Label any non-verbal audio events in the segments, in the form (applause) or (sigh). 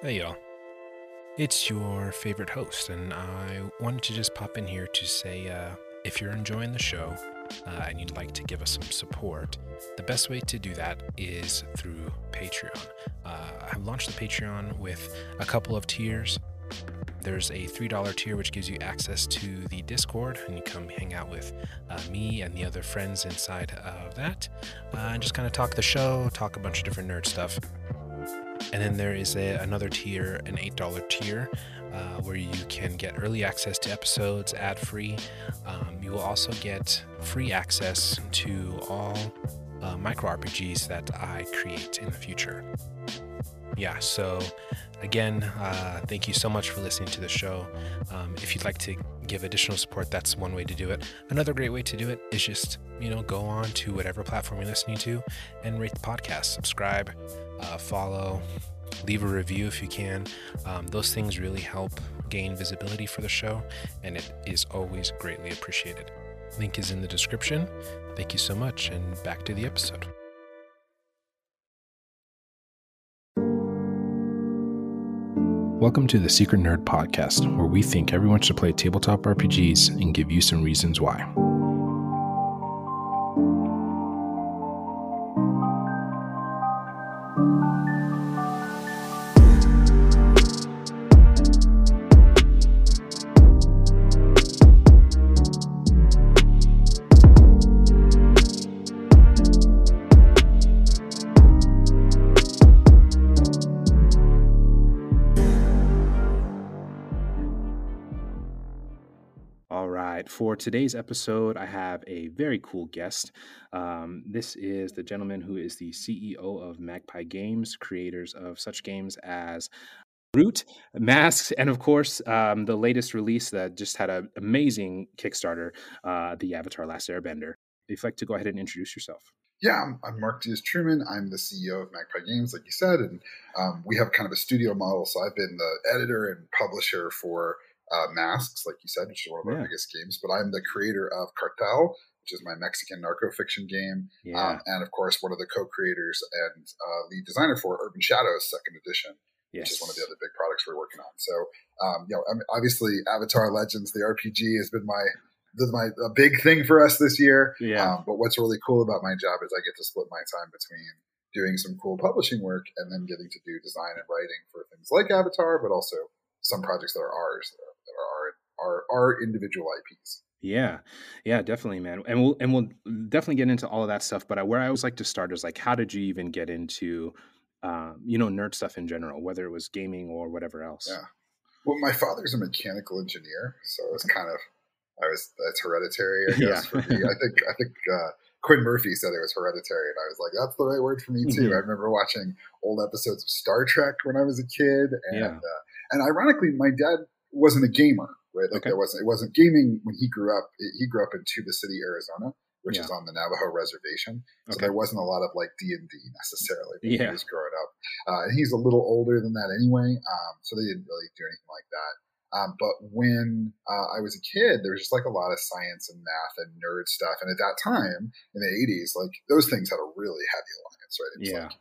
Hey, y'all. It's your favorite host, and I wanted to just pop in here to say uh, if you're enjoying the show uh, and you'd like to give us some support, the best way to do that is through Patreon. Uh, I've launched the Patreon with a couple of tiers. There's a $3 tier which gives you access to the Discord, and you come hang out with uh, me and the other friends inside of that, uh, and just kind of talk the show, talk a bunch of different nerd stuff. And then there is a, another tier, an $8 tier, uh, where you can get early access to episodes ad free. Um, you will also get free access to all uh, micro RPGs that I create in the future. Yeah, so again, uh, thank you so much for listening to the show. Um, if you'd like to give additional support, that's one way to do it. Another great way to do it is just, you know, go on to whatever platform you're listening to and rate the podcast, subscribe, uh, follow, leave a review if you can. Um, those things really help gain visibility for the show, and it is always greatly appreciated. Link is in the description. Thank you so much, and back to the episode. Welcome to the Secret Nerd Podcast, where we think everyone should play tabletop RPGs and give you some reasons why. Today's episode, I have a very cool guest. Um, this is the gentleman who is the CEO of Magpie Games, creators of such games as Root, Masks, and of course, um, the latest release that just had an amazing Kickstarter, uh, the Avatar Last Airbender. If you'd like to go ahead and introduce yourself. Yeah, I'm, I'm Mark Diaz Truman. I'm the CEO of Magpie Games, like you said, and um, we have kind of a studio model. So I've been the editor and publisher for uh, Masks, like you said, which is one of our Yeah. biggest games. But I'm the creator of Cartel, which is my Mexican narco fiction game, Yeah. um, and of course, one of the co-creators and uh, lead designer for Urban Shadows Second Edition, which is one of the other big products we're working on. So, um, you know, I mean, obviously, Avatar Legends, the RPG, has been my my a big thing for us this year. Yeah. Um, but what's really cool about my job is I get to split my time between doing some cool publishing work and then getting to do design and writing for things like Avatar, but also some projects that are ours that are, that are our, our, individual IPs. Yeah, yeah, definitely, man. And we'll and we'll definitely get into all of that stuff. But I, where I always like to start is like, how did you even get into, um, you know, nerd stuff in general, whether it was gaming or whatever else? Yeah. Well, my father's a mechanical engineer, so it was kind of I was that's hereditary, I (laughs) guess. Yeah. For me, I think I think uh, Quinn Murphy said it was hereditary, and I was like, that's the right word for me too. Mhm. I remember watching old episodes of Star Trek when I was a kid, and Yeah. uh, and ironically, my dad wasn't a gamer, right? Like Okay. there wasn't it wasn't gaming when he grew up. He grew up in Tuba City, Arizona, which Yeah. is on the Navajo reservation. So Okay. there wasn't a lot of like D and D necessarily when Yeah. he was growing up. Uh, and he's a little older than that anyway, um, so they didn't really do anything like that. Um, but when uh, I was a kid, there was just like a lot of science and math and nerd stuff. And at that time in the 80s, like those things had a really heavy alliance, right? Yeah. like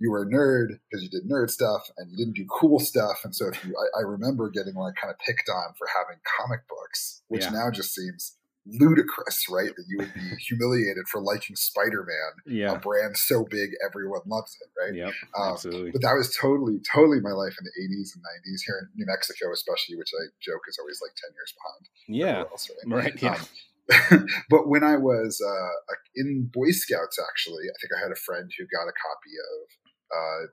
you were a nerd because you did nerd stuff and you didn't do cool stuff. And so if you, I, I remember getting like kind of picked on for having comic books, which Yeah. now just seems ludicrous, right? That you would be (laughs) humiliated for liking Spider Man, Yeah. a brand so big everyone loves it, right? Yep. Um, absolutely. But that was totally, totally my life in the 80s and 90s here in New Mexico, especially, which I joke is always like 10 years behind. Yeah. else, right? Right. Yeah. Um, (laughs) but when I was uh, in Boy Scouts, actually, I think I had a friend who got a copy of uh,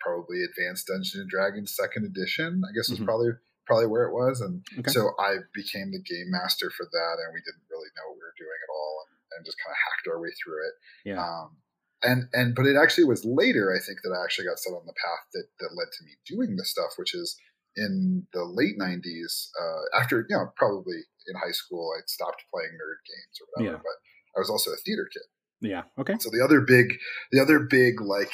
probably Advanced Dungeons and Dragons Second Edition. I guess was Mhm. probably probably where it was, and Okay. so I became the game master for that, and we didn't really know what we were doing at all, and, and just kind of hacked our way through it. yeah. Um, and and but it actually was later, I think, that I actually got set on the path that that led to me doing this stuff, which is in the late '90s. Uh, after you know, probably in high school, I stopped playing nerd games or whatever. Yeah. But I was also a theater kid. yeah. Okay. So the other big, the other big like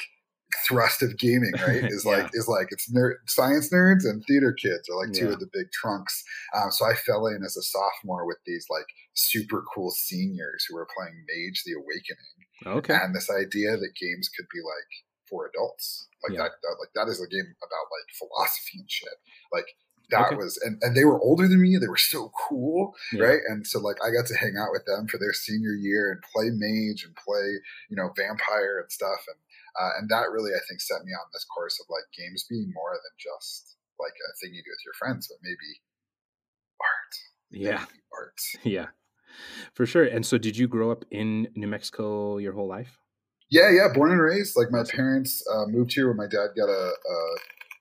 thrust of gaming, right, (laughs) is Yeah. like is like it's nerd science nerds and theater kids are like two Yeah. of the big trunks. Um, so I fell in as a sophomore with these like super cool seniors who were playing Mage: The Awakening Okay. and this idea that games could be like for adults. Like Yeah. that, that, like that is a game about like philosophy and shit. Like that Okay. was, and, and they were older than me. They were so cool, Yeah. right? And so like I got to hang out with them for their senior year and play mage and play, you know, vampire and stuff. And uh, and that really I think set me on this course of like games being more than just like a thing you do with your friends, but maybe art. Yeah. Maybe art. (laughs) Yeah. For sure. And so did you grow up in New Mexico your whole life? Yeah, yeah, born and raised. Like my parents uh, moved here when my dad got a, a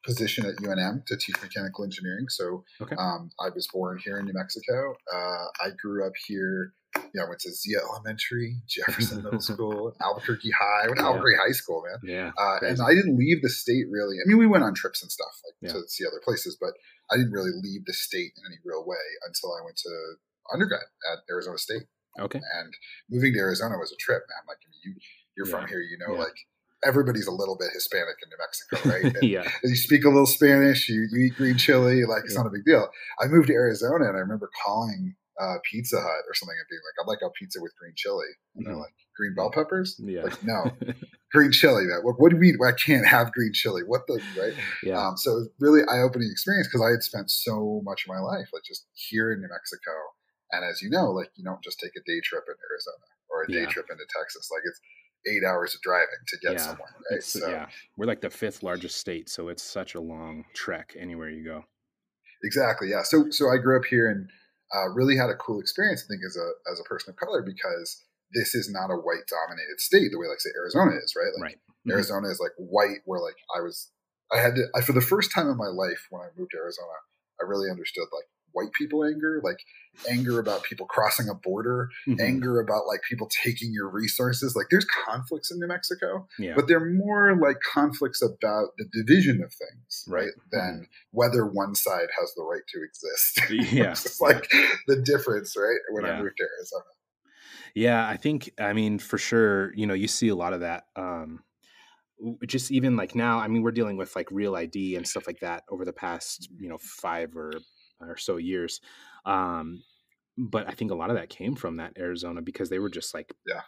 position at UNM to teach mechanical engineering. So Okay. um, I was born here in New Mexico. Uh, I grew up here. Know, I went to Zia Elementary, Jefferson Middle (laughs) School, Albuquerque High, went to Yeah. Albuquerque High School, man. Yeah. Uh, and I didn't leave the state really. I mean, we went on trips and stuff like Yeah. to see other places, but I didn't really leave the state in any real way until I went to undergrad at Arizona State Okay. and moving to Arizona was a trip, man. Like I mean, you you're Yeah. from here, you know, Yeah. like everybody's a little bit Hispanic in New Mexico, (laughs) right? And yeah. you speak a little Spanish, you, you eat green chili, like it's not a big deal. I moved to Arizona and I remember calling uh, Pizza Hut or something and being like, I'd like a pizza with green chili. And they're Mhm. like, green bell peppers? Yeah. Like, no, (laughs) green chili. What, what do you mean I can't have green chili? What the, right? yeah. Um, so it was really eye opening experience because I had spent so much of my life like just here in New Mexico. And as you know, like you don't just take a day trip in Arizona or a day Yeah. trip into Texas. Like it's eight hours of driving to get Yeah. somewhere, right? So yeah. We're like the fifth largest state, so it's such a long trek anywhere you go. exactly, yeah. So so I grew up here and uh, really had a cool experience. I think as a as a person of color because this is not a white dominated state the way like say Arizona is, right? Like Right. Mhm. Arizona is like white, where like I was, I had to, I, for the first time in my life when I moved to Arizona, I really understood like white people anger, like anger about people crossing a border, Mhm. anger about like people taking your resources. Like there's conflicts in New Mexico, Yeah. but they're more like conflicts about the division of things, right? Right. Than whether one side has the right to exist. (laughs) Yeah. it's like the difference, right? When Yeah. I moved to Arizona. Yeah, I think I mean for sure, you know, you see a lot of that um just even like now, I mean we're dealing with like real ID and stuff like that over the past, you know, 5 or or so years. Um but I think a lot of that came from that Arizona because they were just like Yeah.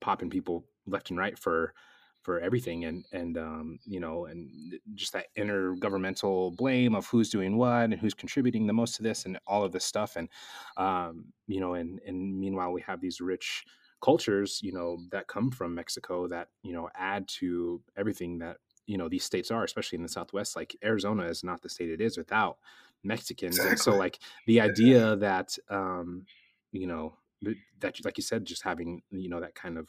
popping people left and right for for everything and and um you know and just that intergovernmental blame of who's doing what and who's contributing the most to this and all of this stuff and um you know and and meanwhile we have these rich cultures you know that come from mexico that you know add to everything that you know these states are especially in the southwest like arizona is not the state it is without mexicans and so like the idea that um you know that like you said just having you know that kind of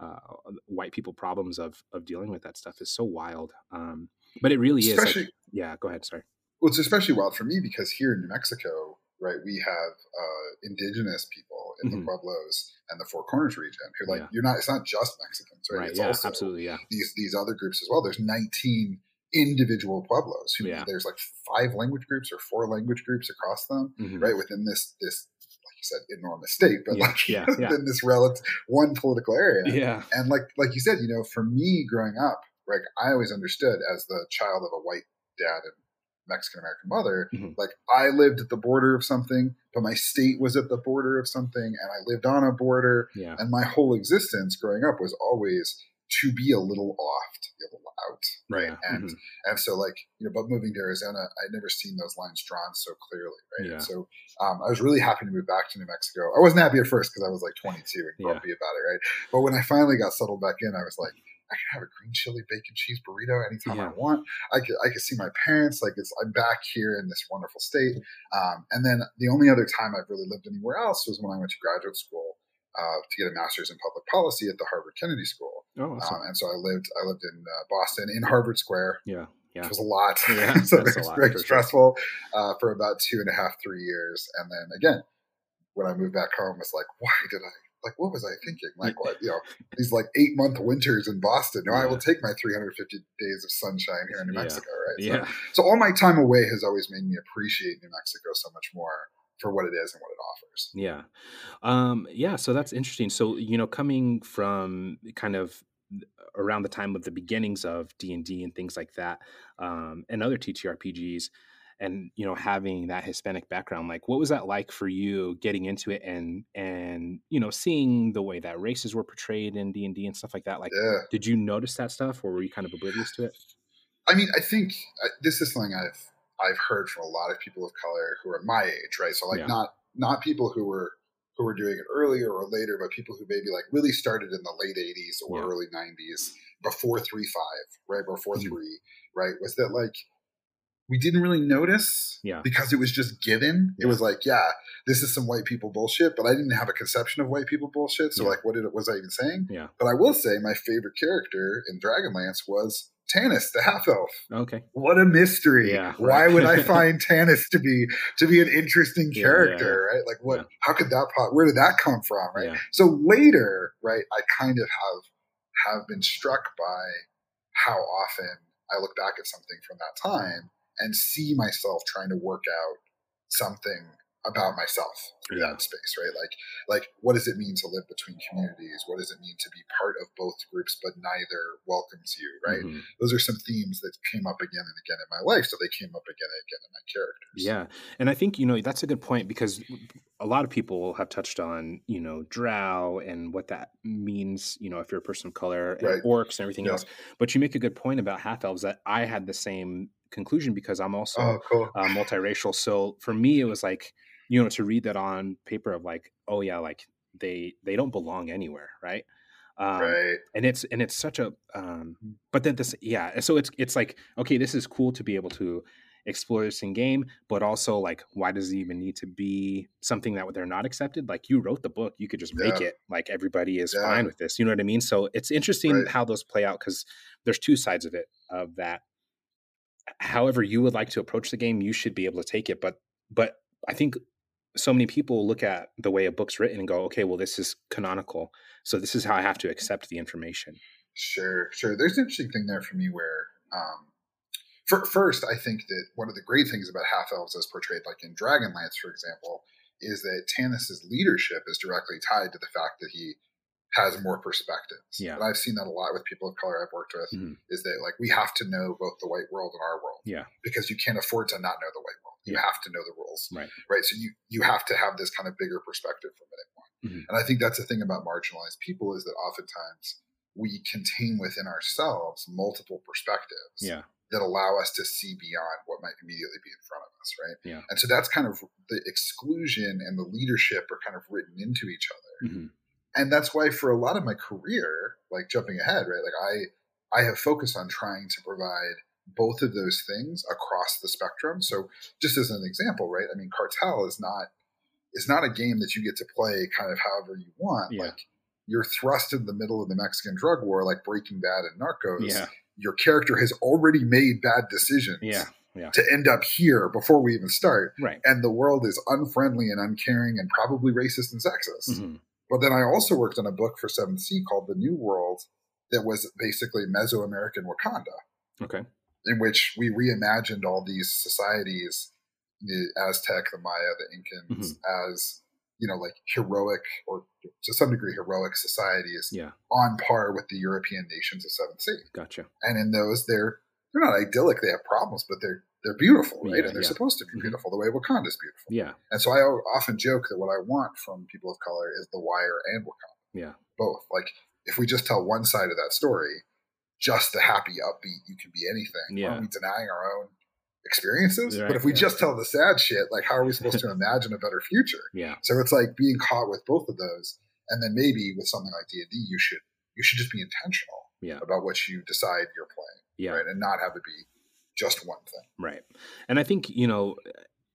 uh, white people problems of of dealing with that stuff is so wild um but it really is Especially, like, yeah go ahead sorry Well, it's especially wild for me because here in New Mexico, right, we have uh, indigenous people in Mhm. the Pueblos and the Four Corners region who, like, Yeah. you're not. It's not just Mexicans, right? right it's yeah also absolutely yeah these these other groups as well. There's 19 individual Pueblos who Yeah. there's like five language groups or four language groups across them, Mhm. right, within this this like you said enormous state, but Yeah, like (laughs) yeah, within this relative one political area yeah and like like you said, you know, for me growing up, like I always understood as the child of a white dad and Mexican American mother, Mhm. like I lived at the border of something, but my state was at the border of something, and I lived on a border, yeah and my whole existence growing up was always to be a little off, to be a little out, right? Yeah, And mhm. and so like you know, but moving to Arizona, I'd never seen those lines drawn so clearly, right? Yeah. And so um, I was really happy to move back to New Mexico. I wasn't happy at first because I was like 22 and Yeah. grumpy about it, right? But when I finally got settled back in, I was like, I can have a green chili bacon cheese burrito anytime Yeah. I want. I could I could see my parents. Like it's I'm back here in this wonderful state. Um, and then the only other time I've really lived anywhere else was when I went to graduate school uh, to get a master's in public policy at the Harvard Kennedy School. oh awesome. Um, and so I lived I lived in uh, Boston in Harvard Square yeah yeah which was a lot. Yeah, (laughs) so it was very for sure. stressful uh, for about two and a half, three years. And then again, when I moved back home, it's like, why did I? Like, what was I thinking? Like, what, you know, these like eight month winters in Boston. No, I will take my 350 days of sunshine here in New Yeah. Mexico, right? So, yeah so all my time away has always made me appreciate New Mexico so much more for what it is and what it offers. Yeah. Um, yeah, so that's interesting. So, you know, coming from kind of around the time of the beginnings of D&D and things like that, um, and other TTRPGs, and you know having that hispanic background like what was that like for you getting into it and and you know seeing the way that races were portrayed in d&d and stuff like that like Yeah. did you notice that stuff or were you kind of oblivious to it I mean, I think this is something I've I've heard from a lot of people of color who are my age, right? So like Yeah. not not people who were who were doing it earlier or later, but people who maybe like really started in the late '80s or Yeah. early '90s before three five, right? Before Mhm. three, right? Was that like we didn't really notice Yeah. because it was just given. It was like, yeah, this is some white people bullshit, but I didn't have a conception of white people bullshit. So Yeah. like, what did it was I even saying? Yeah. But I will say my favorite character in Dragonlance was Tanis, the half elf. okay What a mystery! Yeah, Why right. would I (laughs) find Tanis to be to be an interesting Yeah, character? Right? Like, what? Yeah. How could that? Pop, where did that come from? Right? yeah So later, right? I kind of have have been struck by how often I look back at something from that time and see myself trying to work out something about myself through Yeah. that space, right? Like, like what does it mean to live between communities? What does it mean to be part of both groups, but neither welcomes you, right? Mhm. those are some themes that came up again and again in my life. So they came up again and again in my characters. Yeah. And I think, you know, that's a good point because a lot of people have touched on, you know, drow and what that means, you know, if you're a person of color and Right. orcs and everything Yeah. else. But you make a good point about half elves that I had the same conclusion because I'm also Oh, cool. uh, multiracial. So for me, it was like, you know, to read that on paper of like, oh yeah, like they they don't belong anywhere, right? Um, right. and it's and it's such a um but then this yeah so it's it's like okay this is cool to be able to explore this in game but also like why does it even need to be something that they're not accepted like you wrote the book you could just make Yeah. it like everybody is Yeah. fine with this you know what i mean so it's interesting Right. how those play out because there's two sides of it of that however you would like to approach the game you should be able to take it but but i think so many people look at the way a book's written and go okay well this is canonical so this is how i have to accept the information Sure, sure. There's an interesting thing there for me where, um, for, first, I think that one of the great things about half elves as portrayed, like in Dragonlance, for example, is that Tanis's leadership is directly tied to the fact that he has more perspectives. Yeah. And I've seen that a lot with people of color I've worked with. Mhm. Is that like we have to know both the white world and our world. Yeah. Because you can't afford to not know the white world. You have to know the rules. Right. Right. So you you have to have this kind of bigger perspective from minute one. Mhm. And I think that's the thing about marginalized people is that oftentimes we contain within ourselves multiple perspectives Yeah. that allow us to see beyond what might immediately be in front of us, right? Yeah. And so that's kind of the exclusion and the leadership are kind of written into each other. Mhm. And that's why for a lot of my career, like jumping ahead, right? Like I I have focused on trying to provide both of those things across the spectrum. So just as an example, right? I mean, Cartel is not is not a game that you get to play kind of however you want. Yeah. Like you're thrust in the middle of the Mexican drug war like Breaking Bad and Narcos. Yeah. Your character has already made bad decisions Yeah. Yeah. to end up here before we even start. Right. And the world is unfriendly and uncaring and probably racist and sexist. Mhm. But then I also worked on a book for 7th Sea called The New World that was basically Mesoamerican Wakanda, Okay. In which we reimagined all these societies, the Aztec, the Maya, the Incans, as, you know, like heroic or to some degree heroic societies Yeah. on par with the European nations of 7th Sea. Gotcha. And in those, they're they're not idyllic, they have problems, but they're they're beautiful, right? Yeah, and they're yeah. supposed to be Mhm. beautiful the way Wakanda is beautiful. Yeah. And so i often joke that what I want from people of color is The Wire and Wakanda, Yeah. both. Like if we just tell one side of that story, just the happy, upbeat, you can be anything. Yeah. Aren't we denying our own experiences? Right, but if we yeah. just tell the sad shit, like how are we supposed to (laughs) imagine a better future? Yeah. So it's like being caught with both of those, and then maybe with something like D and D, you should you should just be intentional Yeah. about what you decide you're playing, Yeah. right, and not have it be just one thing. Right. And I think, you know,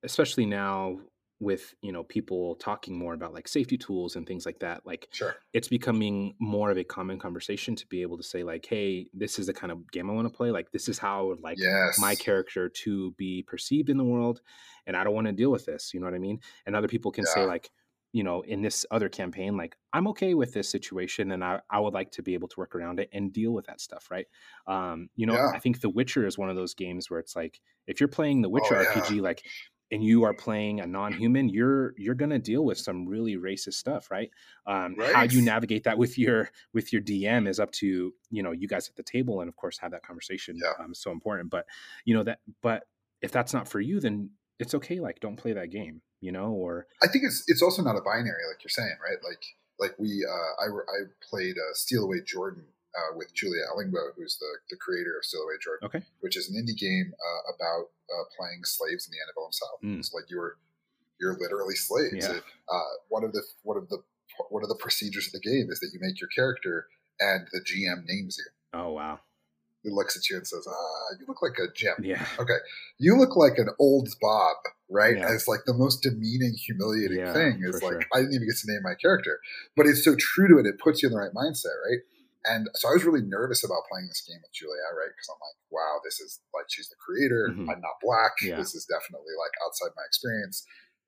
especially now with, you know, people talking more about like safety tools and things like that, like Sure. it's becoming more of a common conversation to be able to say like, hey, this is the kind of game I want to play. Like this is how I would like yes. my character to be perceived in the world and I don't want to deal with this, you know what I mean? And other people can say like, you know, in this other campaign, like I'm okay with this situation and I, I would like to be able to work around it and deal with that stuff, right? Um, you know, Yeah. I think The Witcher is one of those games where it's like if you're playing The Witcher Oh, yeah. RPG, like and you are playing a non-human, you're you're gonna deal with some really racist stuff, right? Um, How you navigate that with your with your DM is up to you know you guys at the table, and of course have that conversation. Yeah. Um, so important, but you know that but if that's not for you, then it's okay. Like, don't play that game, you know. Or I think it's it's also not a binary, like you're saying, right? Like like we uh, I I played uh, Steal Away Jordan uh, with Julia Ellingboe, who's the, the creator of Away Jordan, okay, which is an indie game uh, about uh, playing slaves in the antebellum South. Mm. It's like you're you're literally slaves. Yeah. Uh, one of the one of the one of the procedures of the game is that you make your character and the GM names you. oh wow, He looks at you and says, "Ah, you look like a gem. yeah, (laughs) Okay, you look like an old Bob, right? Yeah. And it's like the most demeaning, humiliating Yeah, thing is like sure. I didn't even get to name my character, but it's so true to it. It puts you in the right mindset, right? And so I was really nervous about playing this game with Julia, right? Because I'm like, wow, this is like she's the creator. Mhm. I'm not black. Yeah. This is definitely like outside my experience.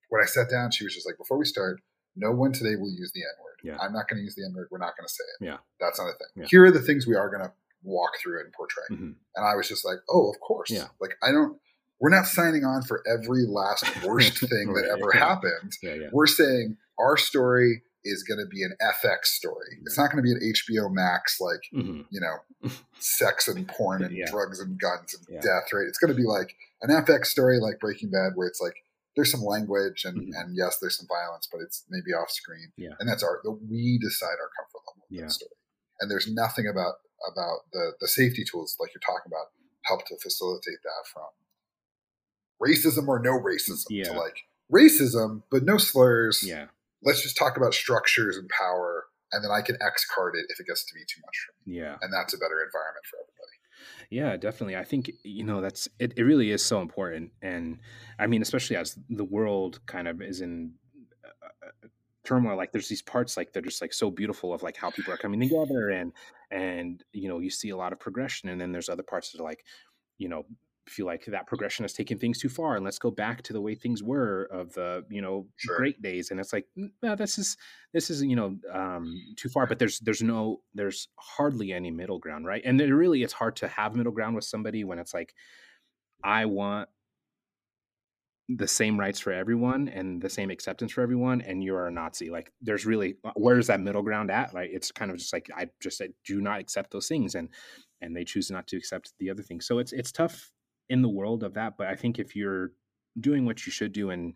When I sat down, she was just like, before we start, no one today will use the N word. Yeah. I'm not going to use the N word. We're not going to say it. Yeah. That's not a thing. Yeah. Here are the things we are going to walk through and portray. Mhm. And I was just like, oh, of course. Yeah. Like, I don't, we're not signing on for every last worst (laughs) thing that Right. ever happened. yeah, yeah, We're saying our story is going to be an FX story. It's not going to be an HBO Max, like, hmm you know, (laughs) sex and porn and Yeah. drugs and guns and Yeah. death, right? It's going to be like an FX story like Breaking Bad, where it's like, there's some language and, Mhm. and yes, there's some violence, but it's maybe off screen. Yeah. And that's our, the, we decide our comfort level with Yeah. that story. And there's nothing about, about the, the safety tools like you're talking about help to facilitate that from racism or no racism Yeah. to like racism, but no slurs. yeah, Let's just talk about structures and power. And then I can X card it if it gets to be too much for me. yeah. And that's a better environment for everybody. Yeah, definitely. I think you know that's it. It really is so important, and I mean, especially as the world kind of is in uh, uh, turmoil. Like, there's these parts like they're just like so beautiful of like how people are coming together, and and you know you see a lot of progression, and then there's other parts that are like, you know, feel like that progression has taken things too far, and let's go back to the way things were of the you know Sure. great days, and it's like, "Mm, yeah, this is this is you know um too far but there's there's no there's hardly any middle ground right? And it really it's hard to have middle ground with somebody when it's like i want the same rights for everyone and the same acceptance for everyone and you're a nazi. Like there's really uh, where's that middle ground at right? It's kind of just like i just I do not accept those things and and they choose not to accept the other things. So it's it's tough in the world of that but i think if you're doing what you should do and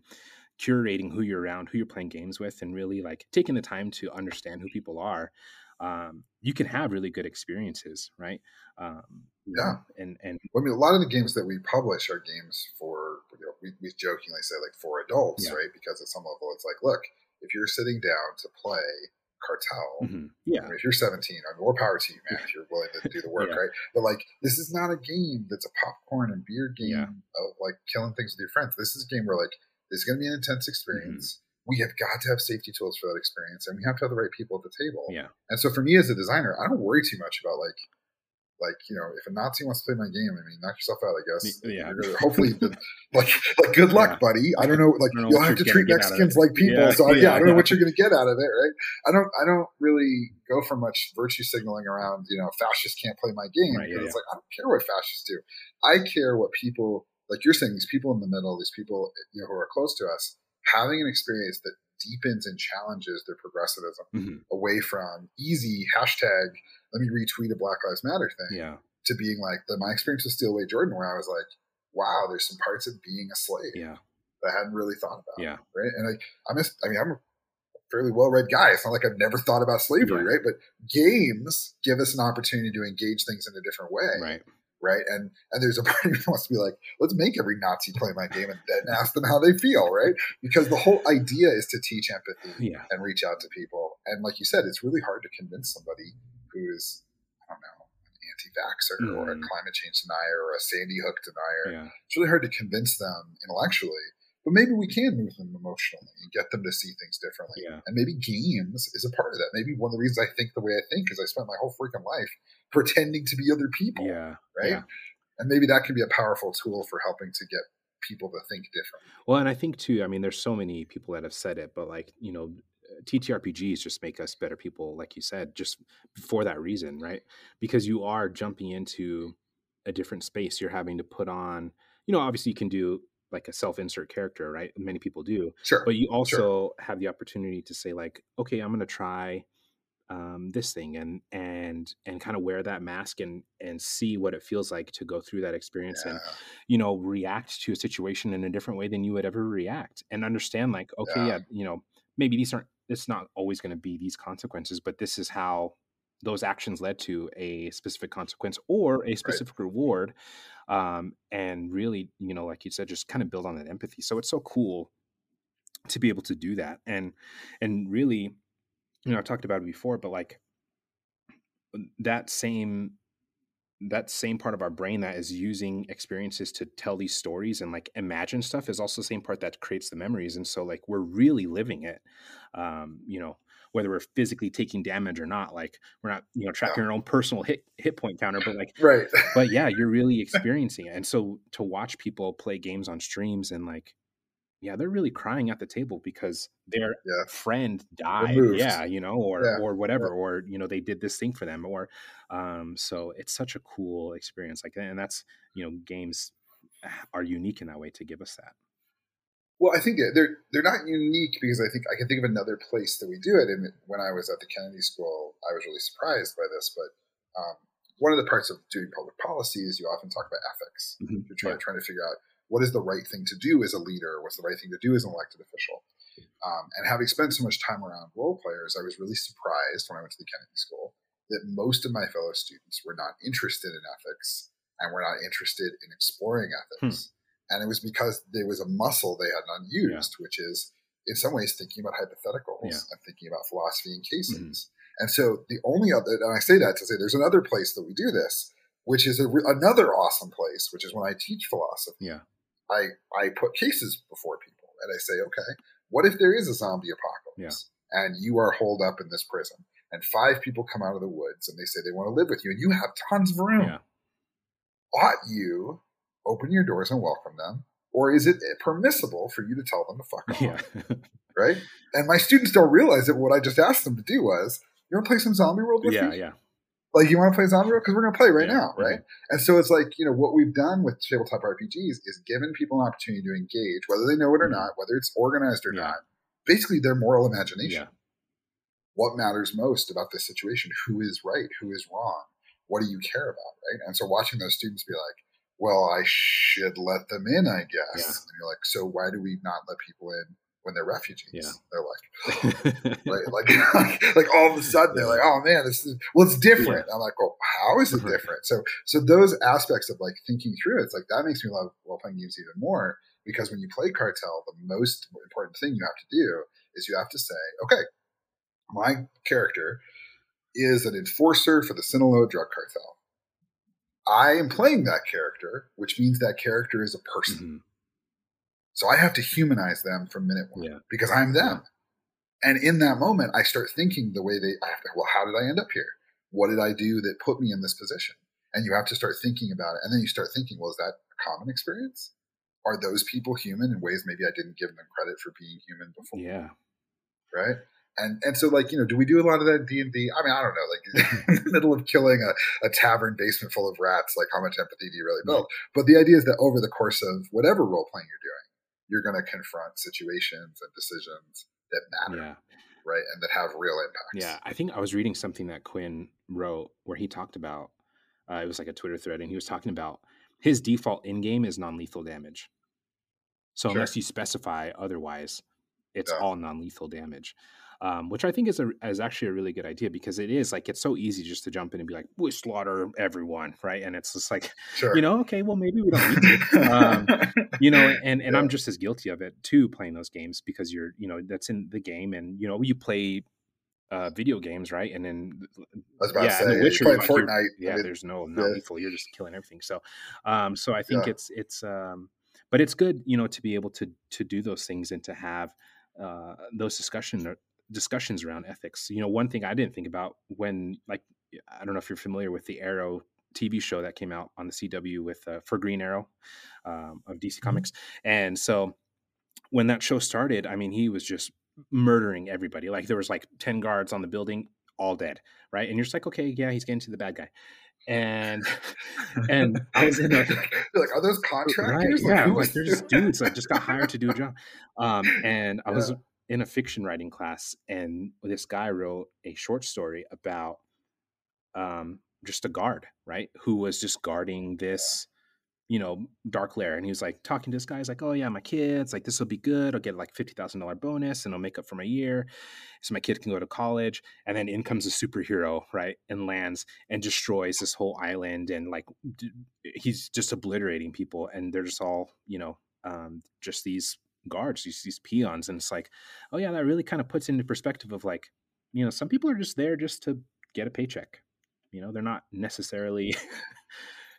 curating who you're around, who you're playing games with, and really like taking the time to understand who people are, um, you can have really good experiences, right? Um, Yeah. and and I mean, a lot of the games that we publish are games for, you know, we, we jokingly say like for adults, Yeah. right? Because at some level, it's like, look, if you're sitting down to play Cartel, Mhm. I yeah, mean, if you're 17, or more power to you, man, if you're willing to do the work, Yeah. right? But like, this is not a game that's a popcorn and beer game Yeah. of like killing things with your friends. This is a game where like, this is going to be an intense experience. We have got to have safety tools for that experience, and we have to have the right people at the table. yeah, And so for me as a designer, I don't worry too much about like, like you know, if a Nazi wants to play my game, I mean, knock yourself out. I guess. Yeah. Gonna- hopefully, the, (laughs) like, like, good luck, Yeah. buddy. I don't know. Like, don't know you'll have to treat gonna get out of Mexicans like people. Yeah, So yeah, yeah, I don't know what you're going to get out of it, right? I don't. I don't really go for much virtue signaling around. You know, fascists can't play my game Right, it's like I don't care what fascists do. I care what people like. You're saying these people in the middle, these people you know who are close to us, having an experience that deepens and challenges their progressivism Mhm. away from easy hashtag let me retweet a black lives matter thing yeah, to being like the my experience with steal away jordan where i was like wow there's some parts of being a slave yeah, that i hadn't really thought about yeah, right and i i'm a, i mean i'm a fairly well-read guy it's not like i've never thought about slavery Yeah. right but games give us an opportunity to engage things in a different way right, right? And and there's a (laughs) part of me that wants to be like, let's make every Nazi play my game and then ask them how they feel, right? Because the whole idea is to teach empathy yeah, and reach out to people. And like you said, it's really hard to convince somebody who's I don't know an anti-vaxxer or a Mhm. climate change denier or a Sandy Hook denier. yeah, It's really hard to convince them intellectually. But maybe we can move them emotionally and get them to see things differently. yeah, And maybe games is a part of that. Maybe one of the reasons I think the way I think is I spent my whole freaking life pretending to be other people yeah, right? yeah. And maybe that can be a powerful tool for helping to get people to think different. Well, and I think too. I mean, there's so many people that have said it, but like you know, TTRPGs just make us better people, like you said, just for that reason, right? Because you are jumping into a different space. You're having to put on, you know, obviously you can do like a self-insert character, right? Many people do, Sure. but you also have the opportunity to say like, okay, I'm going to try um, this thing and and and kind of wear that mask and and see what it feels like to go through that experience Yeah. and you know react to a situation in a different way than you would ever react and understand like okay Yeah. yeah, you know maybe these aren't it's not always going to be these consequences but this is how those actions led to a specific consequence or a specific reward um, and really you know like you said just kind of build on that empathy. So it's so cool to be able to do that and and really you know I've talked about it before but like that same that same part of our brain that is using experiences to tell these stories and like imagine stuff is also the same part that creates the memories and so like we're really living it um you know whether we're physically taking damage or not like we're not you know tracking our own personal hit hit point counter but like Right. but yeah you're really (laughs) experiencing it and so to watch people play games on streams and like yeah they're really crying at the table because their Yeah. friend died yeah you know or Yeah, or whatever or you know they did this thing for them or um so it's such a cool experience like that and that's you know games are unique in that way to give us that Well, I think they're they're not unique because I think I can think of another place that we do it. And when I was at the Kennedy School, I was really surprised by this. But um, one of the parts of doing public policy is you often talk about ethics. Mhm. You're trying, Yeah. trying to figure out what is the right thing to do as a leader, what's the right thing to do as an elected official. Um, and having spent so much time around role players, I was really surprised when I went to the Kennedy School that most of my fellow students were not interested in ethics and were not interested in exploring ethics. And it was because there was a muscle they had not used, which is in some ways thinking about hypotheticals Yeah. and thinking about philosophy and casings. And so the only other, and I say that to say there's another place that we do this, which is a, another awesome place, which is when I teach philosophy. yeah I, I put cases before people and I say, okay, what if there is a zombie apocalypse and you are holed up in this prison and five people come out of the woods and they say they want to live with you and you have tons of room? yeah Ought you open your doors and welcome them? Or is it permissible for you to tell them to fuck off? yeah (laughs) Right? And my students don't realize that what I just asked them to do was, you want to play some zombie world with yeah me? yeah Like, you want to play zombie? Because we're going to play right now, right? And so it's like, you know, what we've done with tabletop RPGs is given people an opportunity to engage, whether they know it or not, whether it's organized or Yeah. not, basically their moral imagination. yeah What matters most about this situation? Who is right? Who is wrong? What do you care about? Right? And so watching those students be like, well, I should let them in, I guess. Yeah. And you're like, so why do we not let people in when they're refugees? Yeah. They're like, (laughs) (gasps) right? Like, (laughs) like all of a sudden they're like, oh man, this is well, it's different. I'm like, well, how is it Right. different? So, so those aspects of like thinking through it's like that makes me love role playing games even more because when you play cartel, the most important thing you have to do is you have to say, okay, my character is an enforcer for the Sinaloa drug cartel. I am playing that character, which means that character is a person. Mhm. So I have to humanize them from minute one Yeah. because I'm them. And in that moment, I start thinking the way they, I have to, well, how did I end up here? What did I do that put me in this position? And you have to start thinking about it. And then you start thinking, well, is that a common experience? Are those people human in ways maybe I didn't give them credit for being human before? yeah Right. And and so like you know, do we do a lot of that D and D? I mean, I don't know. Like (laughs) in the middle of killing a, a tavern basement full of rats, like how much empathy do you really build? But the idea is that over the course of whatever role playing you're doing, you're going to confront situations and decisions that matter, yeah right, and that have real impacts. Yeah, I think I was reading something that Quinn wrote where he talked about uh, it was like a Twitter thread, and he was talking about his default in game is non lethal damage. So Sure. unless you specify otherwise, it's Yeah. all non lethal damage. Um, which I think is a is actually a really good idea because it is like it's so easy just to jump in and be like, we slaughter everyone, right? And it's just like, (laughs) Sure. you know, okay, well maybe we don't need to. Um, (laughs) you know and and Yeah. i'm just as guilty of it too playing those games because you're you know that's in the game and you know you play uh video games right and then I was about yeah, and say, The Witcher, playing like, you're- Fortnite. yeah I mean, there's no non lethal you're just killing everything so um so i think Yeah. it's it's um but it's good you know to be able to to do those things and to have uh those discussion discussions around ethics. You know one thing i didn't think about when like i don't know if you're familiar with the arrow tv show that came out on the cw with uh, for green arrow um, of dc comics. And so when that show started i mean he was just murdering everybody. Like there was like 10 guards on the building all dead right? And you're just like okay yeah he's getting to the bad guy. And (laughs) and I was in (laughs) You're like, are those right contractors? yeah like they're just dudes like just got hired to do a job. Um and i (laughs) was Yeah. In a fiction writing class, and this guy wrote a short story about um, just a guard, right, who was just guarding this you know, dark lair. And he was like talking to this guy. He's like, oh, yeah, my kids, like, this will be good. I'll get like $50,000 bonus and I'll make up for my year. So my kid can go to college. And then in comes a superhero, right? And lands and destroys this whole island. And like, d- he's just obliterating people. And they're just all, you know, um, just these guards, these, these peons. And it's like, oh, yeah, that really kind of puts into perspective of like, you know, some people are just there just to get a paycheck. You know, they're not necessarily (laughs)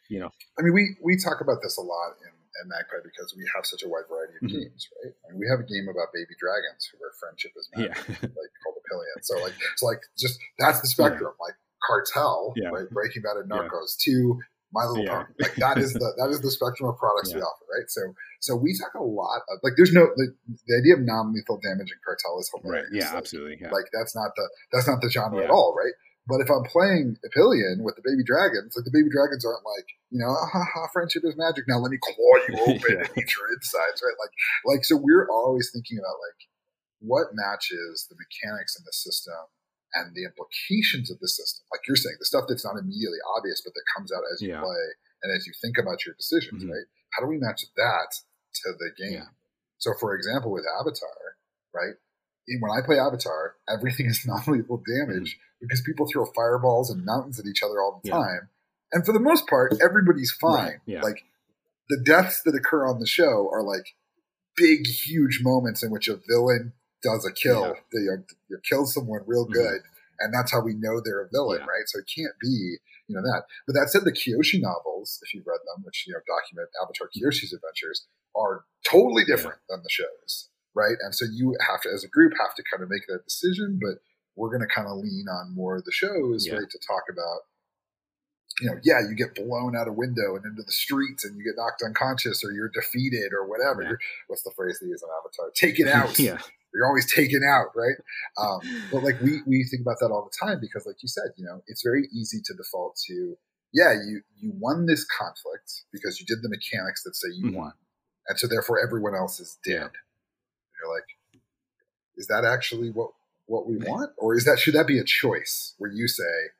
you know. I mean, we we talk about this a lot in, in Magpie because we have such a wide variety of mm-hmm. games, right? I mean, we have a game about baby dragons where friendship is magic, yeah. (laughs) like called the Epyllion. So like, it's like just that's the spectrum. Yeah. Like Cartel, yeah. right? Breaking Bad and Narcos. To My Little Pony. Like that is (laughs) the that is the spectrum of products we offer, right? So so we talk a lot of like there's no the, the idea of non lethal damage in Cartel is hilarious. Right. Yeah, like, absolutely. Like that's not the that's not the genre at all, right? But if I'm playing Epyllion with the baby dragons, like the baby dragons aren't like, you know, ah, ha ha, friendship is magic. Now let me claw you (laughs) open yeah. and eat your insides, right? Like, like so we're always thinking about like what matches the mechanics in the system and the implications of the system. Like you're saying, the stuff that's not immediately obvious, but that comes out as you yeah. play and as you think about your decisions, mm-hmm. right? How do we match that to the game? Yeah. So, for example, with Avatar, right? when I play Avatar, everything is (laughs) non-lethal damage mm-hmm. because people throw fireballs and mountains at each other all the yeah. time, and for the most part, everybody's fine. Right. Like the deaths that occur on the show are like big, huge moments in which a villain does a kill, yeah. they you know, kills someone real mm-hmm. good, mm-hmm. and that's how we know they're a villain, right? So it can't be you know that. But that said, the Kyoshi novels, if you've read them, which you know document Avatar Kyoshi's adventures, are totally different than the shows right? And so you have to, as a group, have to kind of make that decision. But we're going to kind of lean on more of the shows, yeah. right, to talk about. You know, yeah, you get blown out a window and into the streets, and you get knocked unconscious, or you're defeated, or whatever. Yeah. What's the phrase they use on Avatar? Take it (laughs) out. yeah. You're always (laughs) taken out, right? Um, (sighs) but like we we think about that all the time because, like you said, you know, it's very easy to default to, yeah, you you won this conflict because you did the mechanics that say you mm-hmm. won, and so therefore everyone else is dead. Yeah you're like, is that actually what what we want, or is that should that be a choice where you say,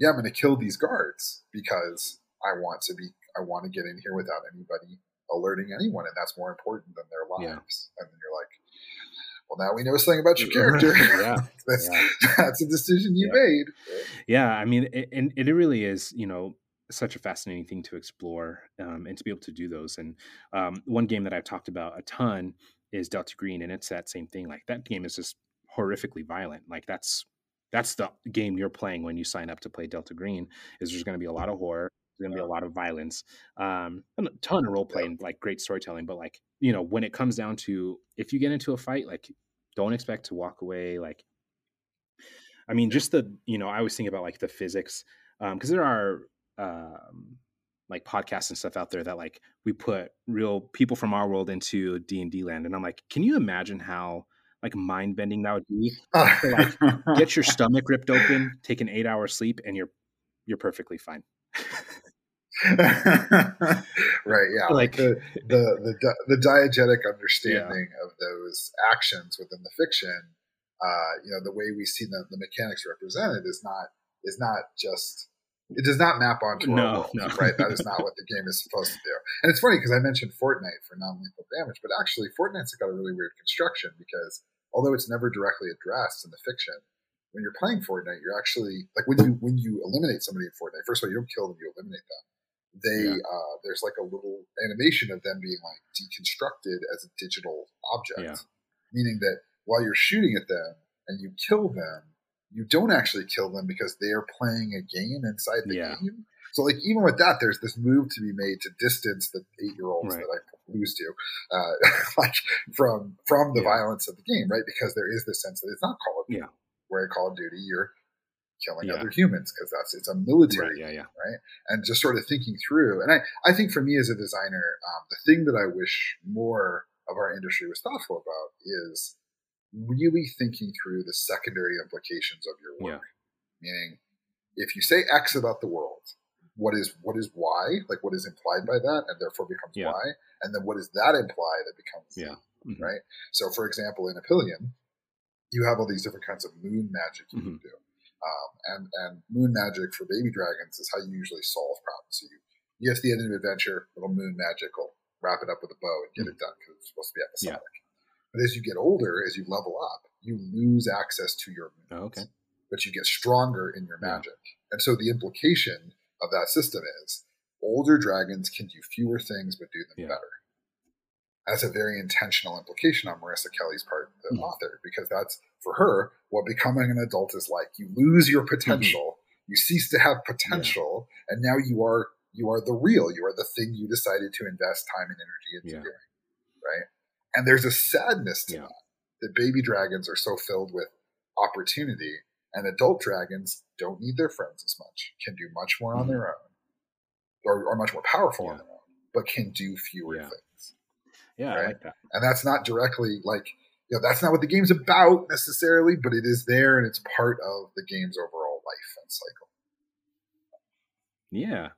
yeah, I'm going to kill these guards because I want to be I want to get in here without anybody alerting anyone, and that's more important than their lives. Yeah. And then you're like, well, now we know something about your (laughs) character. yeah. (laughs) that's, yeah. that's a decision you yeah. made. Yeah, I mean, it, and it really is, you know, such a fascinating thing to explore um, and to be able to do those. And um, one game that I've talked about a ton is Delta Green, and it's that same thing. Like that game is just horrifically violent. Like that's that's the game you're playing when you sign up to play Delta Green. Is there's going to be a lot of horror, there's going to be a lot of violence, um, a ton of role playing, like great storytelling. But like you know, when it comes down to if you get into a fight, like don't expect to walk away. Like, I mean, just the you know, I always think about like the physics because um, there are um, like podcasts and stuff out there that like we put real people from our world into D and D land, and I'm like, can you imagine how like mind bending that would be? like, get your (laughs) stomach ripped open, take an eight hour sleep, and you're you're perfectly fine. (laughs) right. Yeah. Like the the the, the diegetic understanding yeah. of those actions within the fiction. Uh, you know, the way we see the, the mechanics represented is not is not just it does not map onto no, our world, no. right? That is (laughs) not what the game is supposed to do. And it's funny because I mentioned Fortnite for non-lethal damage, but actually Fortnite's got a really weird construction because although it's never directly addressed in the fiction, when you're playing Fortnite, you're actually like when you when you eliminate somebody in Fortnite. First of all, you don't kill them; you eliminate them. They yeah. uh, there's like a little animation of them being like deconstructed as a digital object, yeah. meaning that while you're shooting at them and you kill them, you don't actually kill them because they are playing a game inside the yeah. game. So, like, even with that, there's this move to be made to distance the eight year olds right. that I lose to, uh, (laughs) like from from the yeah. violence of the game, right? Because there is this sense that it's not Call of Duty. Yeah. Where Call of Duty, you're killing yeah. other humans because that's it's a military, right, yeah, yeah. right? And just sort of thinking through. And I, I think for me as a designer, um, the thing that I wish more of our industry was thoughtful about is really thinking through the secondary implications of your work. Yeah. Meaning, if you say X about the world, what is what is Y? Like what is implied by that, and therefore becomes yeah. Y, and then what does that imply that becomes yeah. Mm-hmm. right? So, for example, in Epyllion, you have all these different kinds of moon magic you mm-hmm. can do. Um, and and moon magic for baby dragons is how you usually solve problems. So you, you get to the end of an adventure, little moon magic will wrap it up with a bow and get mm-hmm. it done because it's supposed to be episodic. Yeah. But as you get older, as you level up, you lose access to your moons. Oh, okay. But you get stronger in your magic. Yeah. And so the implication of that system is older dragons can do fewer things but do them yeah. better. That's a very intentional implication on Marissa Kelly's part, the mm-hmm. author, because that's for her what becoming an adult is like. You lose your potential, mm-hmm. you cease to have potential, yeah. and now you are you are the real. You are the thing you decided to invest time and energy into yeah. doing, right? And there's a sadness to yeah. that. That baby dragons are so filled with opportunity, and adult dragons don't need their friends as much, can do much more mm-hmm. on their own, or are much more powerful on their own, but can do fewer things. Yeah, right? Like that. And that's not directly like you know that's not what the game's about necessarily, but it is there and it's part of the game's overall life and cycle. Yeah,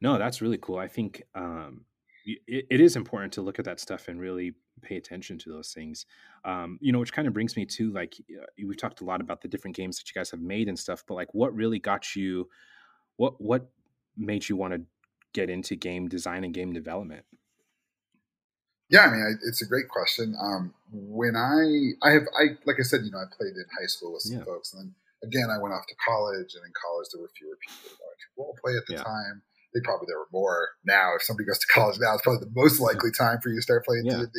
no, that's really cool. I think um, it, it is important to look at that stuff and really pay attention to those things. Um, you know, which kind of brings me to like we've talked a lot about the different games that you guys have made and stuff, but like what really got you? What what made you want to get into game design and game development? Yeah, I mean, I, it's a great question. Um, when I, I have, I like I said, you know, I played in high school with some yeah. folks, and then again, I went off to college, and in college there were fewer people going to role play at the yeah. time. They probably there were more now. If somebody goes to college now, it's probably the most likely time for you to start playing D and D.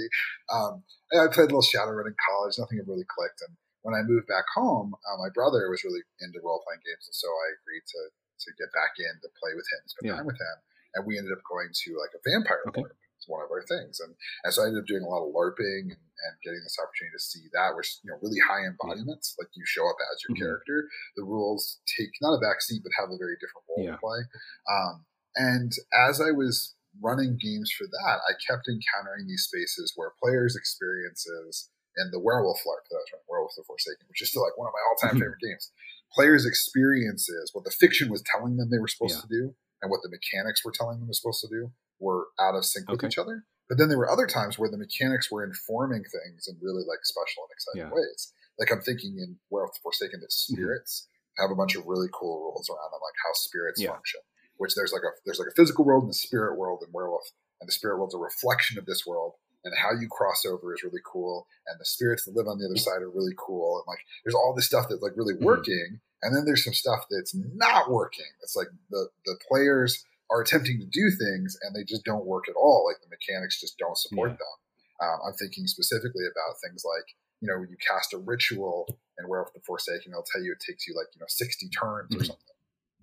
Um, I played a little Shadowrun in college. Nothing had really clicked, and when I moved back home, uh, my brother was really into role playing games, and so I agreed to to get back in to play with him, spend yeah. time with him, and we ended up going to like a vampire okay one of our things. And, and so I ended up doing a lot of LARPing and, and getting this opportunity to see that, which, you know, really high embodiments, like you show up as your mm-hmm. character. The rules take not a back seat, but have a very different role yeah. to play. Um, and as I was running games for that, I kept encountering these spaces where players' experiences and the werewolf LARP that I was running, Werewolf the Forsaken, which is still like one of my all time mm-hmm. favorite games. Players' experiences, what the fiction was telling them they were supposed yeah. to do, and what the mechanics were telling them were supposed to do, were out of sync with each other. But then there were other times where the mechanics were informing things in really like special and exciting yeah. ways. Like I'm thinking in Werewolf Forsaken that mm-hmm. spirits mm-hmm. have a bunch of really cool rules around them, like how spirits yeah. function. Which there's like a there's like a physical world and a spirit world in Werewolf, and the spirit world's a reflection of this world. And how you cross over is really cool, and the spirits that live on the other side are really cool. And like, there's all this stuff that's like really mm-hmm. working, and then there's some stuff that's not working. It's like the the players are attempting to do things and they just don't work at all. Like the mechanics just don't support yeah. them. Um, I'm thinking specifically about things like, you know, when you cast a ritual and Werewolf the Forsaken, they'll tell you it takes you like, you know, 60 turns mm-hmm. or something.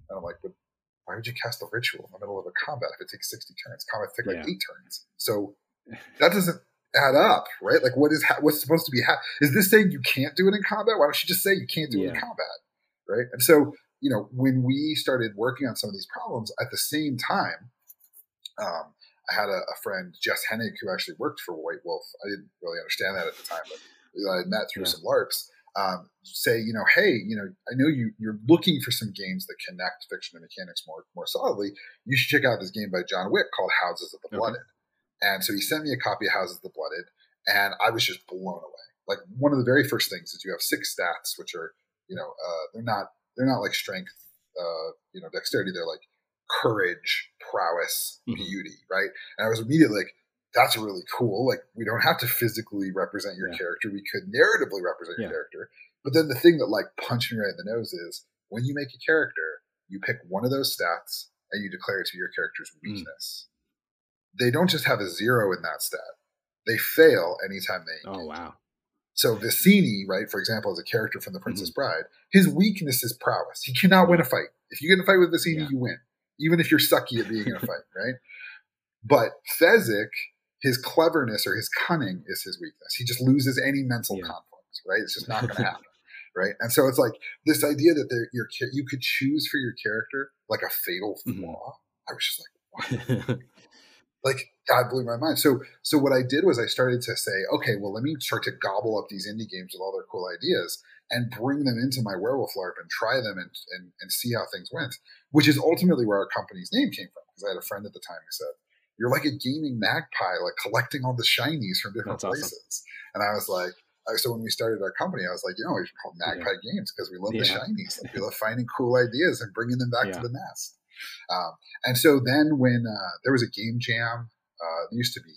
And I'm like, but why would you cast a ritual in the middle of a combat if it takes 60 turns? Combat takes like yeah. eight turns. So that doesn't add up, right? Like what is, ha- what's supposed to be, ha- is this saying you can't do it in combat? Why don't you just say you can't do yeah. it in combat? Right. And so you know, when we started working on some of these problems at the same time, um, I had a, a, friend, Jess Hennig, who actually worked for White Wolf. I didn't really understand that at the time, but I met through yeah. some LARPs. Um, say, you know, hey, you know, I know you you're looking for some games that connect fiction and mechanics more more solidly. You should check out this game by John Wick called Houses of the Blooded. Okay. And so he sent me a copy of Houses of the Blooded, and I was just blown away. Like one of the very first things is you have six stats, which are, you know, uh, they're not they're not like strength, uh, you know, dexterity. They're like courage, prowess, mm-hmm. beauty, right? And I was immediately like, that's really cool. Like we don't have to physically represent your yeah. character. We could narratively represent yeah. your character. But then the thing that like punched me right in the nose is when you make a character, you pick one of those stats and you declare it to be your character's mm. weakness. Mm. They don't just have a zero in that stat. They fail anytime they. Oh wow! So Vizzini, right, for example, as a character from The Princess mm-hmm. Bride, his weakness is prowess. He cannot win a fight. If you get in a fight with Vizzini, yeah. you win, even if you're sucky at being in a (laughs) fight, right? But Fezzik, his cleverness or his cunning is his weakness. He just loses any mental yeah. conflicts, right? It's just not going (laughs) to happen, right? And so it's like this idea that your you could choose for your character like a fatal mm-hmm. flaw. Mm-hmm. I was just like, (laughs) like God blew my mind. So so what I did was I started to say, okay, well let me start to gobble up these indie games with all their cool ideas and bring them into my werewolf LARP and try them and, and, and see how things went, which is ultimately where our company's name came from. Because I had a friend at the time who said, You're like a gaming magpie, like collecting all the shinies from different That's places. Awesome. And I was like, so when we started our company, I was like, you know, we should call Magpie yeah. Games because we love yeah. the shinies. Like we love finding cool ideas and bringing them back yeah. to the nest. Um, and so then when uh, there was a game jam, uh, there used to be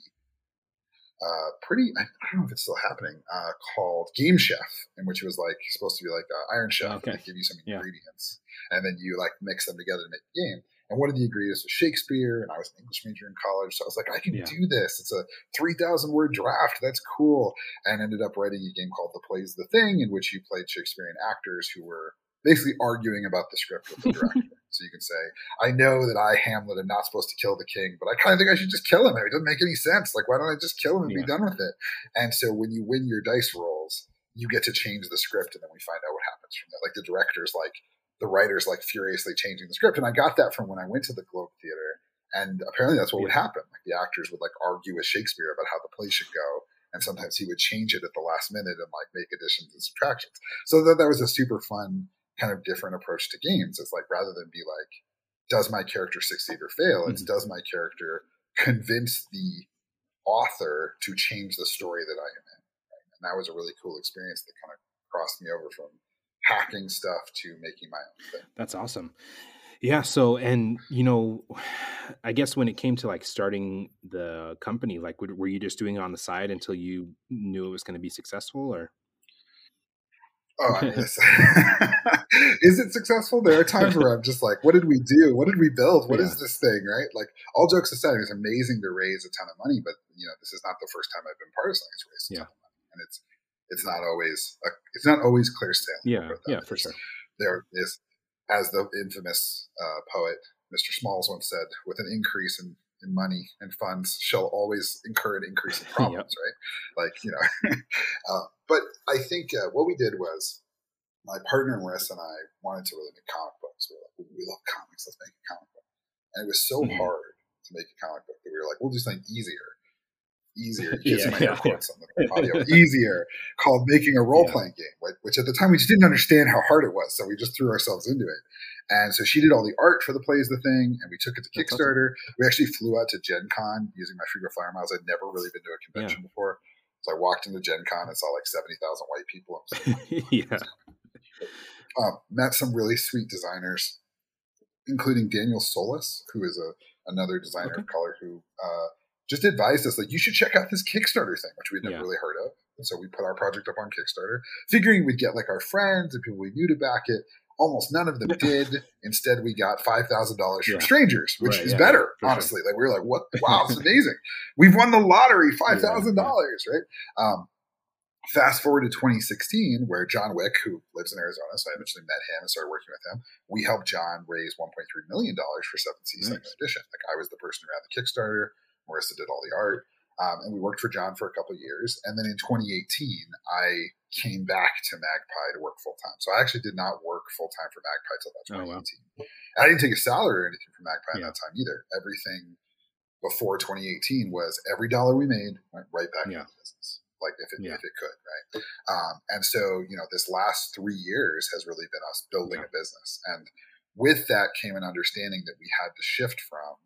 uh, pretty, I, don't know if it's still happening, uh, called Game Chef, in which it was like supposed to be like Iron Chef, okay. give you some ingredients, and then you like mix them together to make a game. And one of the ingredients was Shakespeare, and I was an English major in college, so I was like, I can yeah. do this. It's a three thousand word draft. That's cool. And ended up writing a game called The Play's the Thing, in which you played Shakespearean actors who were basically arguing about the script with the (laughs) director. so you can say, I know that I, Hamlet, am not supposed to kill the king, but I kind of think I should just kill him. It doesn't make any sense. Like, why don't I just kill him and yeah. be done with it? And so when you win your dice rolls, you get to change the script, and then we find out what happens from there. Like the director's like, the writers like furiously changing the script. And I got that from when I went to the Globe Theater. And apparently that's what would happen. Like the actors would like argue with Shakespeare about how the play should go. And sometimes he would change it at the last minute and like make additions and subtractions. So that, that was a super fun kind of different approach to games. It's like rather than be like, does my character succeed or fail? It's mm-hmm. does my character convince the author to change the story that I am in? Right? And that was a really cool experience that kind of crossed me over from hacking stuff to making my own thing. That's awesome. Yeah. So, and you know, (sighs) I guess when it came to like starting the company, like, were you just doing it on the side until you knew it was going to be successful, or? Oh, I mean, is it successful? There are times where I'm just like, what did we do? What did we build? What yeah. is this thing? Right? Like, all jokes aside, it's amazing to raise a ton of money, but you know, this is not the first time I've been part of something that's raised a yeah. ton of money, and it's it's not always a, it's not always clear sailing. Yeah, yeah, for sure. There is, as the infamous uh, poet Mr. Smalls once said, with an increase in, in money and funds shall always incur an increase in (laughs) problems, right? Like you know, (laughs) uh, but I think uh, what we did was my partner Marissa and I wanted to really make comic books. We were like, we love comics, let's make a comic book, and it was so mm-hmm. hard to make a comic book that we were like, we'll do something easier easier. (laughs) yeah, my yeah, the audio. (laughs) easier called making a role playing yeah. game, which at the time we just didn't understand how hard it was, so we just threw ourselves into it. And so she did all the art for the plays, the thing, and we took it to That's Kickstarter. Awesome. We actually flew out to Gen Con using my Frequent Flyer Miles. I'd never really been to a convention before. So I walked into Gen Con and saw like 70,000 white people. Like, (laughs) yeah. Um, met some really sweet designers, including Daniel Solis, who is a another designer okay. of color who uh, just advised us like you should check out this Kickstarter thing, which we'd never yeah. really heard of. And so we put our project up on Kickstarter, figuring we'd get like our friends and people we knew to back it. Almost none of them did. Instead, we got five thousand dollars from yeah. strangers, which right, is yeah, better, honestly. Sure. Like we were like, "What? (laughs) Wow, it's amazing! We've won the lottery, five thousand dollars!" Right? Um, fast forward to 2016, where John Wick, who lives in Arizona, so I eventually met him and started working with him. We helped John raise 1.3 million dollars for 7th Sea nice. Second Edition. Like I was the person around the Kickstarter. Marissa did all the art. Um, and we worked for John for a couple years. And then in 2018, I came back to Magpie to work full time. So I actually did not work full time for Magpie till about 2018. Oh, wow. I didn't take a salary or anything from Magpie yeah. at that time either. Everything before 2018 was every dollar we made went right back yeah. into the business, like if it, yeah. if it could, right? Um, and so, you know, this last three years has really been us building a business. And with that came an understanding that we had to shift from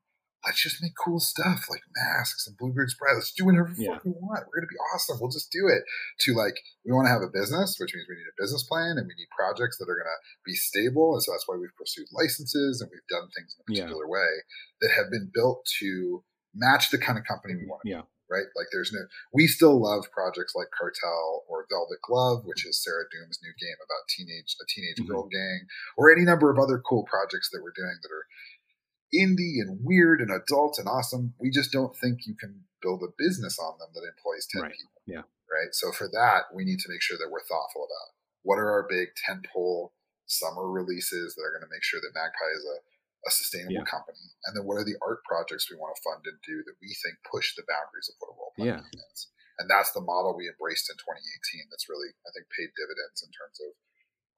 let's just make cool stuff like masks and Bluebeard's Bride. Let's do whatever yeah. we want. We're gonna be awesome. We'll just do it. To like, we want to have a business, which means we need a business plan and we need projects that are gonna be stable. And so that's why we've pursued licenses and we've done things in a particular yeah. way that have been built to match the kind of company we want to yeah. be. Right? Like there's no we still love projects like Cartel or Velvet Glove, which is Sarah Doom's new game about teenage a teenage mm-hmm. girl gang, or any number of other cool projects that we're doing that are indie and weird and adult and awesome. We just don't think you can build a business on them that employs 10 right. people. Yeah. Right. So for that, we need to make sure that we're thoughtful about what are our big tentpole summer releases that are going to make sure that Magpie is a, a sustainable yeah. company. And then what are the art projects we want to fund and do that we think push the boundaries of what a role playing yeah. is. And that's the model we embraced in 2018 that's really, I think, paid dividends in terms of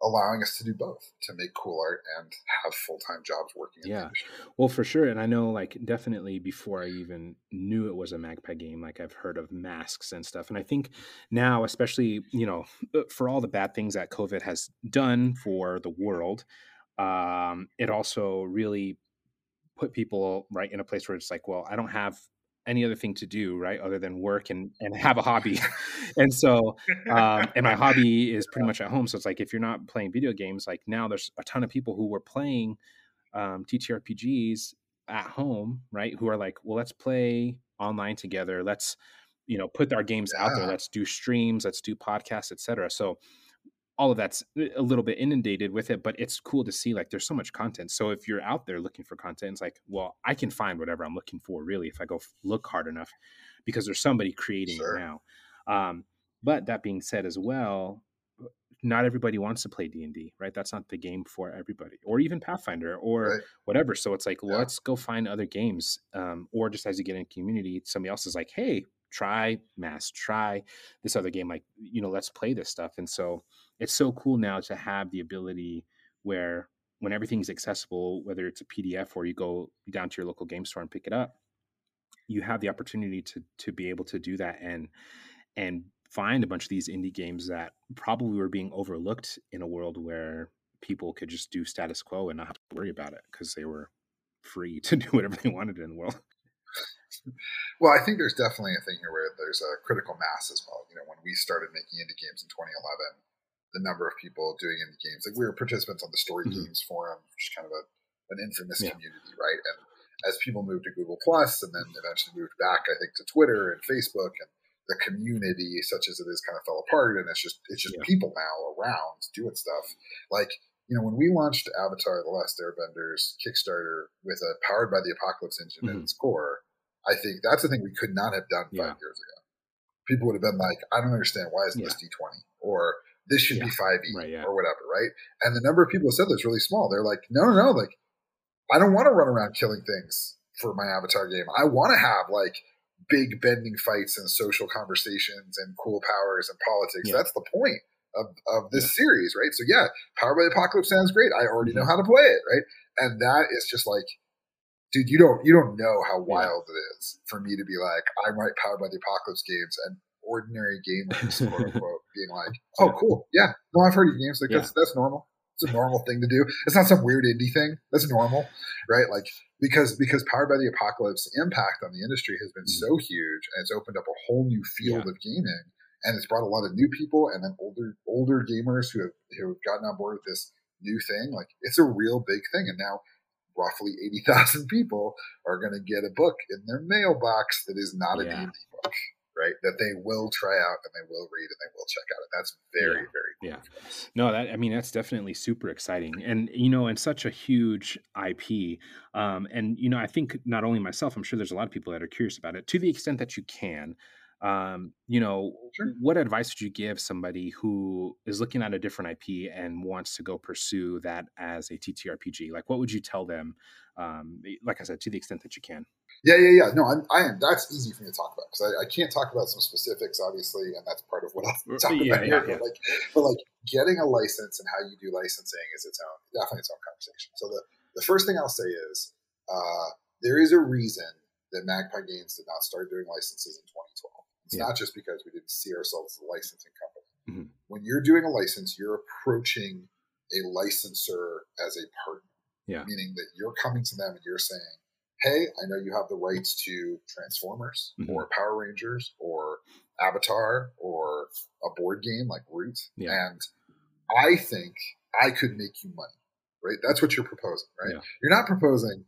allowing us to do both to make cool art and have full-time jobs working yeah. well for sure and i know like definitely before i even knew it was a magpie game like i've heard of masks and stuff and i think now especially you know uh, for all the bad things that covid has done for the world um, it also really put people right in a place where it's like well i don't have any other thing to do, right, other than work and and (laughs) have a hobby. and so, um, and my hobby is pretty much at home. So it's like if you're not playing video games, like now there's a ton of people who were playing um, TTRPGs at home, right? Who are like, well, let's play online together. Let's you know put our games yeah. out there. Let's do streams. Let's do podcasts, etc. So all of that's a little bit inundated with it, but it's cool to see like there's so much content. So if you're out there looking for content, it's like, well, I can find whatever I'm looking for really if I go look hard enough because there's somebody creating sure. it now. Um, but that being said as well, not everybody wants to play D&D, right? That's not the game for everybody or even Pathfinder or right. whatever. So it's like, yeah. let's go find other games. Um, or just as you get in community, somebody else is like, hey, try mass try this other game like you know let's play this stuff and so it's so cool now to have the ability where when everything's accessible whether it's a pdf or you go down to your local game store and pick it up you have the opportunity to to be able to do that and and find a bunch of these indie games that probably were being overlooked in a world where people could just do status quo and not have to worry about it because they were free to (laughs) do whatever they wanted in the world well, I think there's definitely a thing here where there's a critical mass as well. You know, when we started making indie games in 2011, the number of people doing indie games, like we were participants on the Story mm-hmm. Games forum, which is kind of a, an infamous yeah. community, right? And as people moved to Google Plus and then eventually moved back, I think, to Twitter and Facebook and the community, such as it is, kind of fell apart, and it's just it's just yeah. people now around doing stuff. Like you know, when we launched Avatar: The Last Airbenders Kickstarter with a powered by the Apocalypse engine mm-hmm. at its core, I think that's the thing we could not have done five yeah. years ago. People would have been like, I don't understand why isn't yeah. this D20 or this should yeah. be 5e right, or whatever, right? And the number of people who said this really small. They're like, no, no, no, like I don't want to run around killing things for my avatar game. I want to have like big bending fights and social conversations and cool powers and politics. That's the point of, of this series, right? So yeah, Power by the Apocalypse sounds great. I already mm-hmm. know how to play it, right? And that is just like dude, you don't you don't know how wild yeah. it is for me to be like, I write Powered by the Apocalypse games and ordinary gamers, (laughs) quote unquote, being like, Oh, cool. Yeah. No, I've heard of games. Like yeah. that's that's normal. It's a normal thing to do. It's not some weird indie thing. That's normal. Right? Like because because Powered by the Apocalypse impact on the industry has been mm-hmm. so huge and it's opened up a whole new field yeah. of gaming and it's brought a lot of new people and then older older gamers who have who have gotten on board with this new thing. Like it's a real big thing. And now roughly 80,000 people are going to get a book in their mailbox that is not a yeah. D&D book, right? That they will try out and they will read and they will check out. And that's very, yeah. very cool. Yeah. No, that, I mean, that's definitely super exciting. And, you know, and such a huge IP. Um, and, you know, I think not only myself, I'm sure there's a lot of people that are curious about it to the extent that you can um, you know, sure. what advice would you give somebody who is looking at a different IP and wants to go pursue that as a TTRPG? Like, what would you tell them? Um, like I said, to the extent that you can. Yeah, yeah, yeah. No, I'm, I am. That's easy for me to talk about because I, I, can't talk about some specifics, obviously, and that's part of what I'll talk yeah, about here. Yeah. But like, but like, getting a license and how you do licensing is its own, definitely its own conversation. So the the first thing I'll say is uh, there is a reason that Magpie Games did not start doing licenses in 2012. It's not just because we didn't see ourselves as a licensing company. Mm-hmm. When you're doing a license, you're approaching a licensor as a partner. Yeah. Meaning that you're coming to them and you're saying, Hey, I know you have the rights to Transformers mm-hmm. or Power Rangers or Avatar or a board game like Root. Yeah. And I think I could make you money. Right? That's what you're proposing, right? Yeah. You're not proposing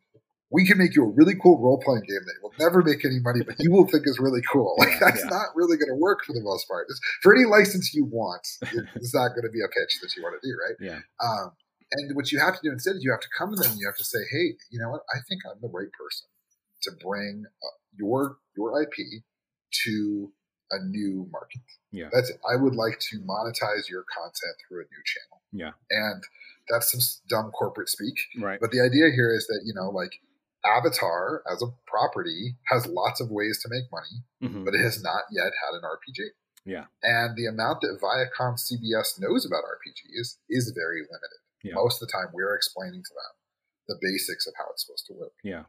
we can make you a really cool role playing game that will never make any money, but you will think is really cool. Like that's yeah. not really going to work for the most part. It's, for any license you want, it's not going to be a pitch that you want to do, right? Yeah. Um, and what you have to do instead is you have to come to them and you have to say, hey, you know what? I think I'm the right person to bring uh, your your IP to a new market. Yeah. That's it. I would like to monetize your content through a new channel. Yeah. And that's some dumb corporate speak. Right. But the idea here is that, you know, like Avatar as a property has lots of ways to make money, mm-hmm. but it has not yet had an RPG. Yeah. And the amount that Viacom CBS knows about RPGs is very limited. Yeah. Most of the time, we're explaining to them the basics of how it's supposed to work. Yeah.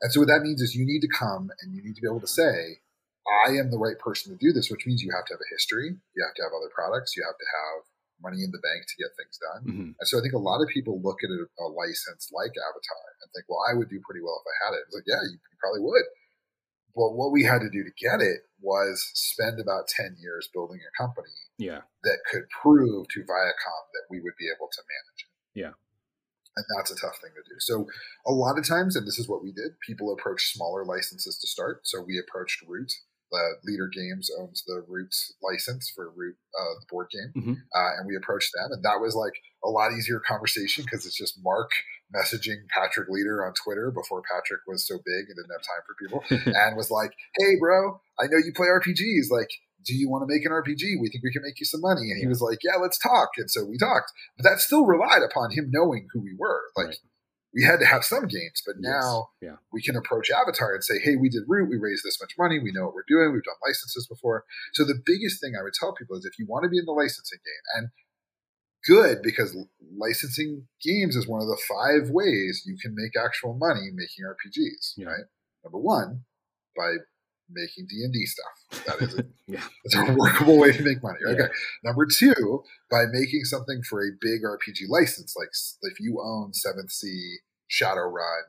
And so what that means is you need to come and you need to be able to say, I am the right person to do this, which means you have to have a history, you have to have other products, you have to have money in the bank to get things done. Mm-hmm. And so I think a lot of people look at a, a, license like Avatar and think, well, I would do pretty well if I had it. It's like, yeah, you, you probably would. But what we had to do to get it was spend about 10 years building a company yeah. that could prove to Viacom that we would be able to manage it. Yeah. And that's a tough thing to do. So a lot of times, and this is what we did, people approach smaller licenses to start. So we approached Root. The Leder Games owns the Root license for Root, uh, the board game, Mhm. uh, and we approached them, and that was like a lot easier conversation because it's just Mark messaging Patrick Leder on Twitter before Patrick was so big and didn't have time for people, (laughs) and was like, "Hey, bro, I know you play RPGs. Like, do you want to make an RPG? We think we can make you some money." And he was like, "Yeah, let's talk." And so we talked, but that still relied upon him knowing who we were. Like, Right. we had to have some games, but Yes. now Yeah. we can approach Avatar and say, "Hey, we did Root. We raised this much money. We know what we're doing. We've done licenses before." So the biggest thing I would tell people is if you want to be in the licensing game, and good because licensing games is one of the five ways you can make actual money making RPGs. Yeah. Right. Number one, by making D and D stuff. That is it. (laughs) yeah. It's a workable way to make money. Yeah. Okay. Number two, by making something for a big RPG license, like if you own 7th Sea, Shadowrun,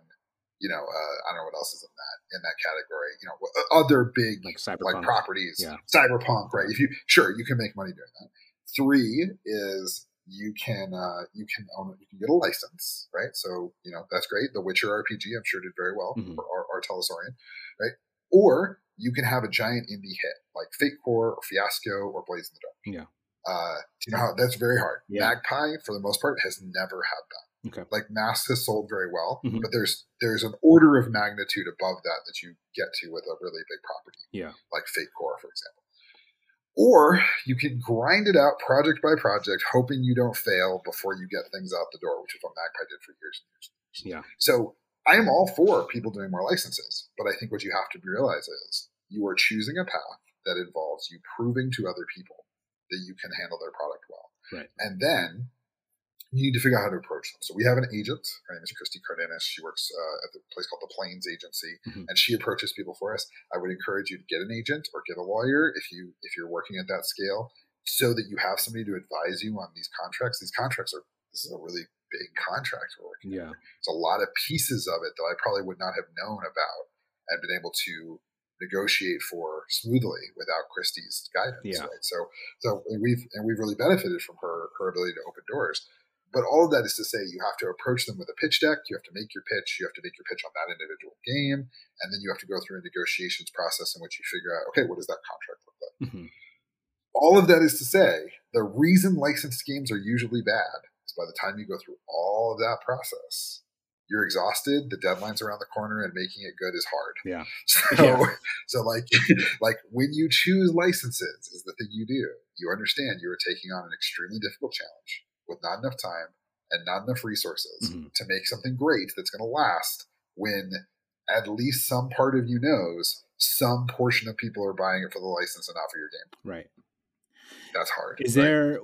you know, uh, I don't know what else is in that in that category. You know, other big Like like properties, Yeah. cyberpunk, right? If you sure you can make money doing that. Three is you can uh, you can own you can get a license, right? So you know that's great. The Witcher RPG, I'm sure did very well Mhm. for our, R. Talsorian, right? Or you can have a giant indie hit like Fate Core or Fiasco or Blades in the Dark. Yeah. Uh, you know how that's very hard. Yeah. Magpie, for the most part, has never had that. Okay. Like Mask has sold very well, Mhm. but there's there's an order of magnitude above that that you get to with a really big property Yeah. like Fate Core, for example. Or you can grind it out project by project, hoping you don't fail before you get things out the door, which is what Magpie did for years and years. Yeah. So I am all for people doing more licenses, but I think what you have to realize is you are choosing a path that involves you proving to other people that you can handle their product well. Right. And then you need to figure out how to approach them. So we have an agent. Her name is Christy Cardenas. She works uh, at the place called the Plains Agency, Mhm. and she approaches people for us. I would encourage you to get an agent or get a lawyer if you if you're working at that scale, so that you have somebody to advise you on these contracts. These contracts are this is a really big contract we're working. Yeah. There's a lot of pieces of it that I probably would not have known about and been able to negotiate for smoothly without Christie's guidance. Yeah. Right? So so and we've and we've really benefited from her her ability to open doors. But all of that is to say you have to approach them with a pitch deck, you have to make your pitch, you have to make your pitch on that individual game, and then you have to go through a negotiations process in which you figure out, okay, what does that contract look like? Mhm. All of that is to say, the reason licensed games are usually bad is by the time you go through all of that process, you're exhausted, the deadline's around the corner, and making it good is hard. Yeah. (laughs) So, Yeah. so like, (laughs) like when you choose licenses is the thing you do. You understand you are taking on an extremely difficult challenge with not enough time and not enough resources Mhm. to make something great that's going to last. When at least some part of you knows some portion of people are buying it for the license and not for your game. Right. That's hard. Is right? there?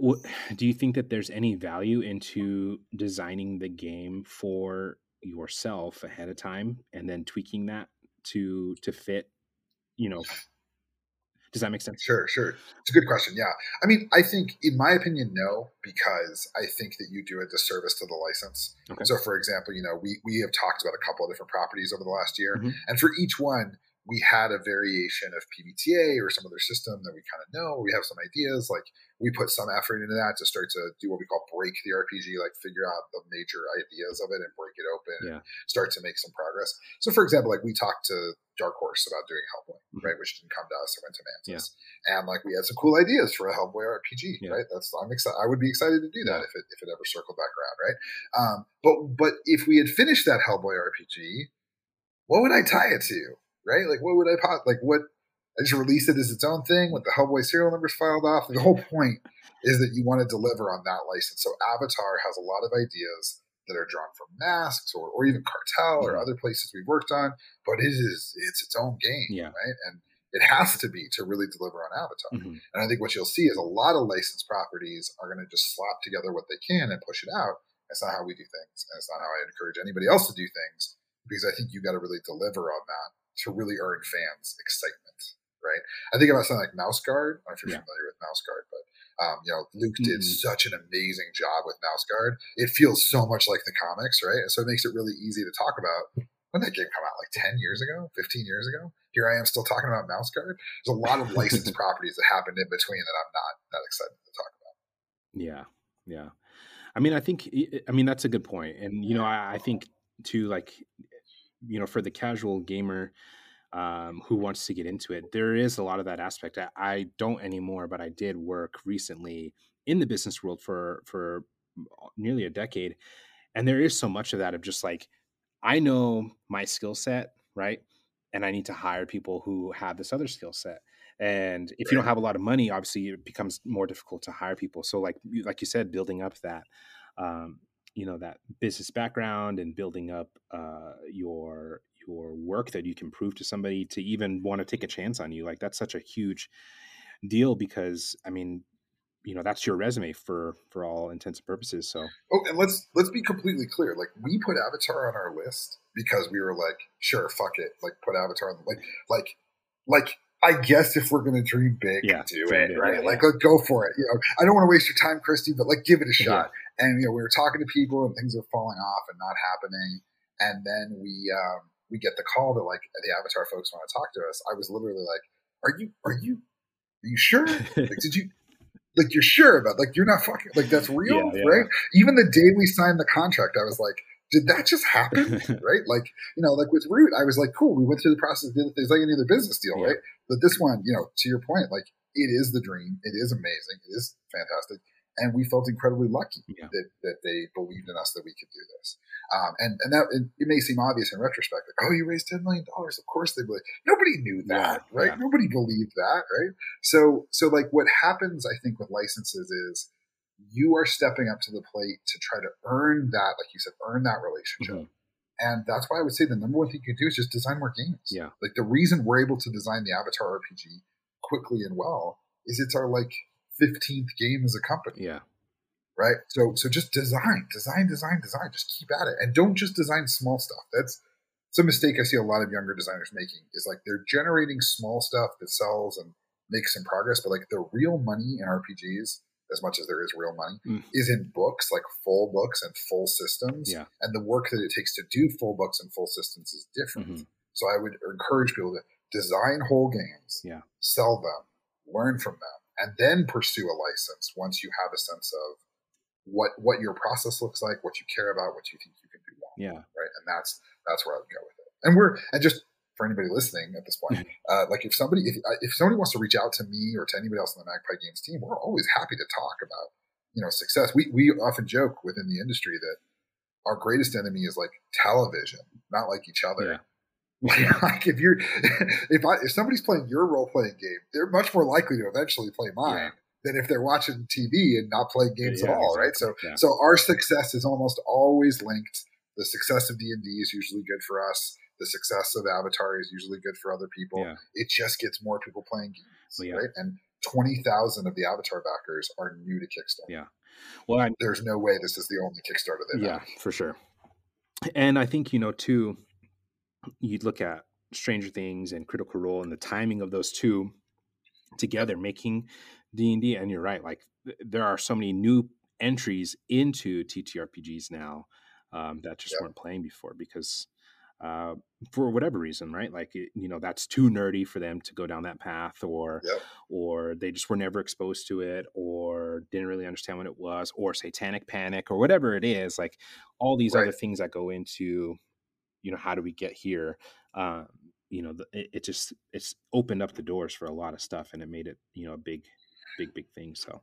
Do you think that there's any value into designing the game for yourself ahead of time and then tweaking that to to fit? You know, does that make sense? Sure, sure. It's a good question. Yeah. I mean, I think, in my opinion, no, because I think that you do a disservice to the license. Okay. So, for example, you know, we, we have talked about a couple of different properties over the last year, Mhm. and for each one, we had a variation of PBTA or some other system that we kind of know. We have some ideas. Like we put some effort into that to start to do what we call break the RPG, like figure out the major ideas of it and break it open Yeah. and start to make some progress. So, for example, like we talked to Dark Horse about doing Hellboy, Mhm. right, which didn't come to us; it went to Mantic, and like we had some cool ideas for a Hellboy RPG, Yeah. right? That's I'm excited. I would be excited to do that Yeah. if it if it ever circled back around, right? Um, but but if we had finished that Hellboy RPG, what would I tie it to, right? Like what would I pop? Like what? I just release it as its own thing with the Hellboy serial numbers filed off. The whole point is that you want to deliver on that license. So Avatar has a lot of ideas that are drawn from masks or, or even cartel or other places we've worked on, but it is it's its own game, Yeah. right? And it has to be to really deliver on Avatar. Mhm. And I think what you'll see is a lot of licensed properties are going to just slap together what they can and push it out. That's not how we do things, and it's not how I encourage anybody else to do things because I think you got to really deliver on that to really earn fans excitement, right? I think about something like Mouse Guard. I don't know if you're Yeah. familiar with Mouse Guard, but um, you know, Luke did Mhm. such an amazing job with Mouse Guard. It feels so much like the comics, right? And so it makes it really easy to talk about. when that game come out? Like 10 years ago, 15 years ago? Here I am still talking about Mouse Guard. There's a lot of licensed (laughs) properties that happened in between that I'm not that excited to talk about. Yeah. Yeah. I mean, I think, I mean, that's a good. And, you know, I, I think too, like, you know, for the casual gamer um, who wants to get into it, there is a lot of that aspect. I, I don't anymore, but I did work recently in the business world for, for nearly a decade. And there is so much of that of just like, I know my skill set, right? And I need to hire people who have this other skill set. And if you don't have a lot of money, obviously it becomes more difficult to hire people. So like like you said, building up that um, you know that business background and building up uh, your your work that you can prove to somebody to even want to take a chance on you like that's such a huge deal because i mean you know that's your resume for for all intents and purposes so oh and let's let's be completely clear like we put avatar on our list because we were like sure fuck it like put avatar on the, like like like I guess if we're gonna dream big, yeah, do it, big, right? Yeah, like, yeah. like, go for it. You know, I don't want to waste your time, Christy, but like, give it a shot. And you know, we were talking to people, and things are falling off and not happening. And then we um, we get the call that like the Avatar folks want to talk to us. I was literally like, "Are you? Are you? Are you sure? like, did you? like you're sure about like you're not fucking like that's real, yeah, yeah. right? Even the day we signed the contract, I was like, did that just happen? (laughs) right? Like, you know, like with Root, I was like, cool, we went through the process, did things like any other business deal, yeah. right? But this one, you know, to your point, like it is the dream. It is amazing. It is fantastic and we felt incredibly lucky yeah. that, that they believed in us that we could do this. Um, and and that it, it, may seem obvious in retrospect, like oh, you raised ten million dollars. Of course they believe. Nobody knew that, yeah, right? Yeah. Nobody believed that, right? So so like what happens, I think, with licenses is you are stepping up to the plate to try to earn that, like you said, earn that relationship. Mm-hmm. And that's why I would say the number one thing you can do is just design more games. Yeah. Like the reason we're able to design the Avatar RPG quickly and well is it's our like 15th game as a company. Yeah. Right. So so just design, design, design, design. Just keep at it, and don't just design small stuff. That's it's a mistake I see a lot of younger designers making. Is like they're generating small stuff that sells and makes some progress, but like the real money in RPGs, as much as there is real money, mm. is in books, like full books and full systems. Yeah. And the work that it takes to do full books and full systems is different. Mm-hmm. So I would encourage people to design whole games, yeah. sell them, learn from them, and then pursue a license once you have a sense of what what your process looks like, what you care about, what you think you can do well. Yeah. Right. And that's that's where I would go with it. And we're and just for anybody listening at this point, (laughs) uh, like if somebody if if somebody wants to reach out to me or to anybody else on the Magpie Games team, we're always happy to talk about you know success. We we often joke within the industry that our greatest enemy is like television, not like each other. Yeah. (laughs) like if you're (laughs) if I if somebody's playing your role playing game, they're much more likely to eventually play mine yeah. than if they're watching TV and not playing games yeah, at all, exactly. right? So yeah. so our success is almost always linked. The success of D and D is usually good for us. The success of Avatar is usually good for other people. It just gets more people playing games, right? And twenty thousand of the Avatar backers are new to Kickstarter. Yeah. Well, I, there's no way this is the only Kickstarter they've Yeah, for sure. And I think you know too you'd look at Stranger Things and Critical Role and the timing of those two together making D&D and you're right like there are so many new entries into TTRPGs now um, that just weren't playing before because uh, for whatever reason, right? Like it, you know, that's too nerdy for them to go down that path, or or they just were never exposed to it, or didn't really understand what it was, or satanic panic, or whatever it is. Like all these right. other things that go into you know how do we get here? Um, you know it, it, just it's opened up the doors for a lot of stuff and it made it you know a big big big thing so.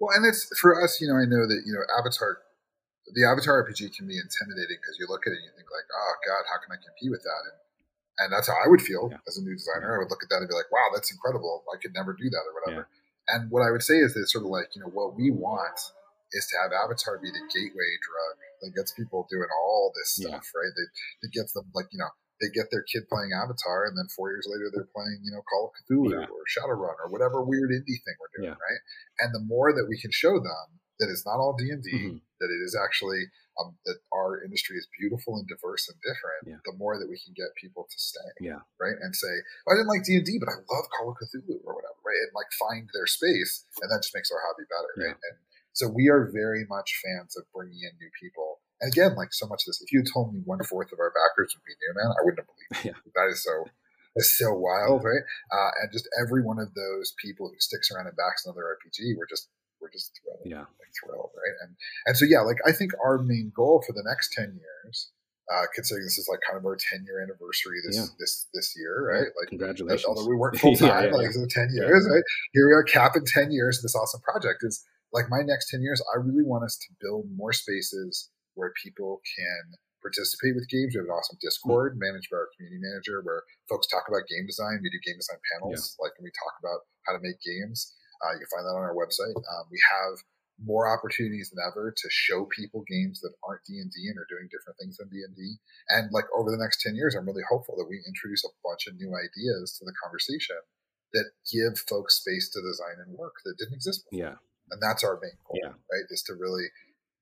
Well and it's for us you know i know that you know avatar the avatar rpg can be intimidating because you look at it and you think like oh god how can i compete with that? And and that's how i would feel yeah. as a new designer. I would look at that and be like wow that's incredible. I could never do that or whatever. Yeah. and what i would say is that sort of like you know what we want is to have Avatar be the gateway drug that gets people doing all this stuff, yeah. right? That gets them like, you know, they get their kid playing Avatar, and then four years later they're playing, you know, Call of Cthulhu yeah. or Shadowrun or whatever weird indie thing we're doing, yeah. right? And the more that we can show them that it's not all D and D, mm-hmm. that it is actually um, that our industry is beautiful and diverse and different, yeah. the more that we can get people to stay, yeah, right, and say, oh, I didn't like D and D, but I love Call of Cthulhu or whatever, right, and like find their space, and that just makes our hobby better, right, and so we are very much fans of bringing in new people And again, like so much of this, if you had told me one fourth of our backers would be new, man, I wouldn't have believed. Yeah. That is so that's so wild, right? Uh, and just every one of those people who sticks around and backs another RPG, we're just we're just thrilled, Yeah. like thrilled, right? And and so yeah, like I think our main goal for the next ten years, uh, considering this is like kind of our ten year anniversary this Yeah. this this year, right? Like Congratulations. although we weren't full (laughs) time, Yeah, yeah, like so ten years, right? Here we are, capping ten years of this awesome project. Is like my next ten years. I really want us to build more spaces where people can participate with games. We have an awesome Discord managed by our community manager, where folks talk about game design. We do game design panels, like when we talk about how to make games. Uh, you can find that on our website. Um, we have more opportunities than ever to show people games that aren't D and D and are doing different things than D and D. And like over the next ten years, I'm really hopeful that we introduce a bunch of new ideas to the conversation that give folks space to design and work that didn't exist before. Yeah. And that's our main goal, Yeah. right? Is to really,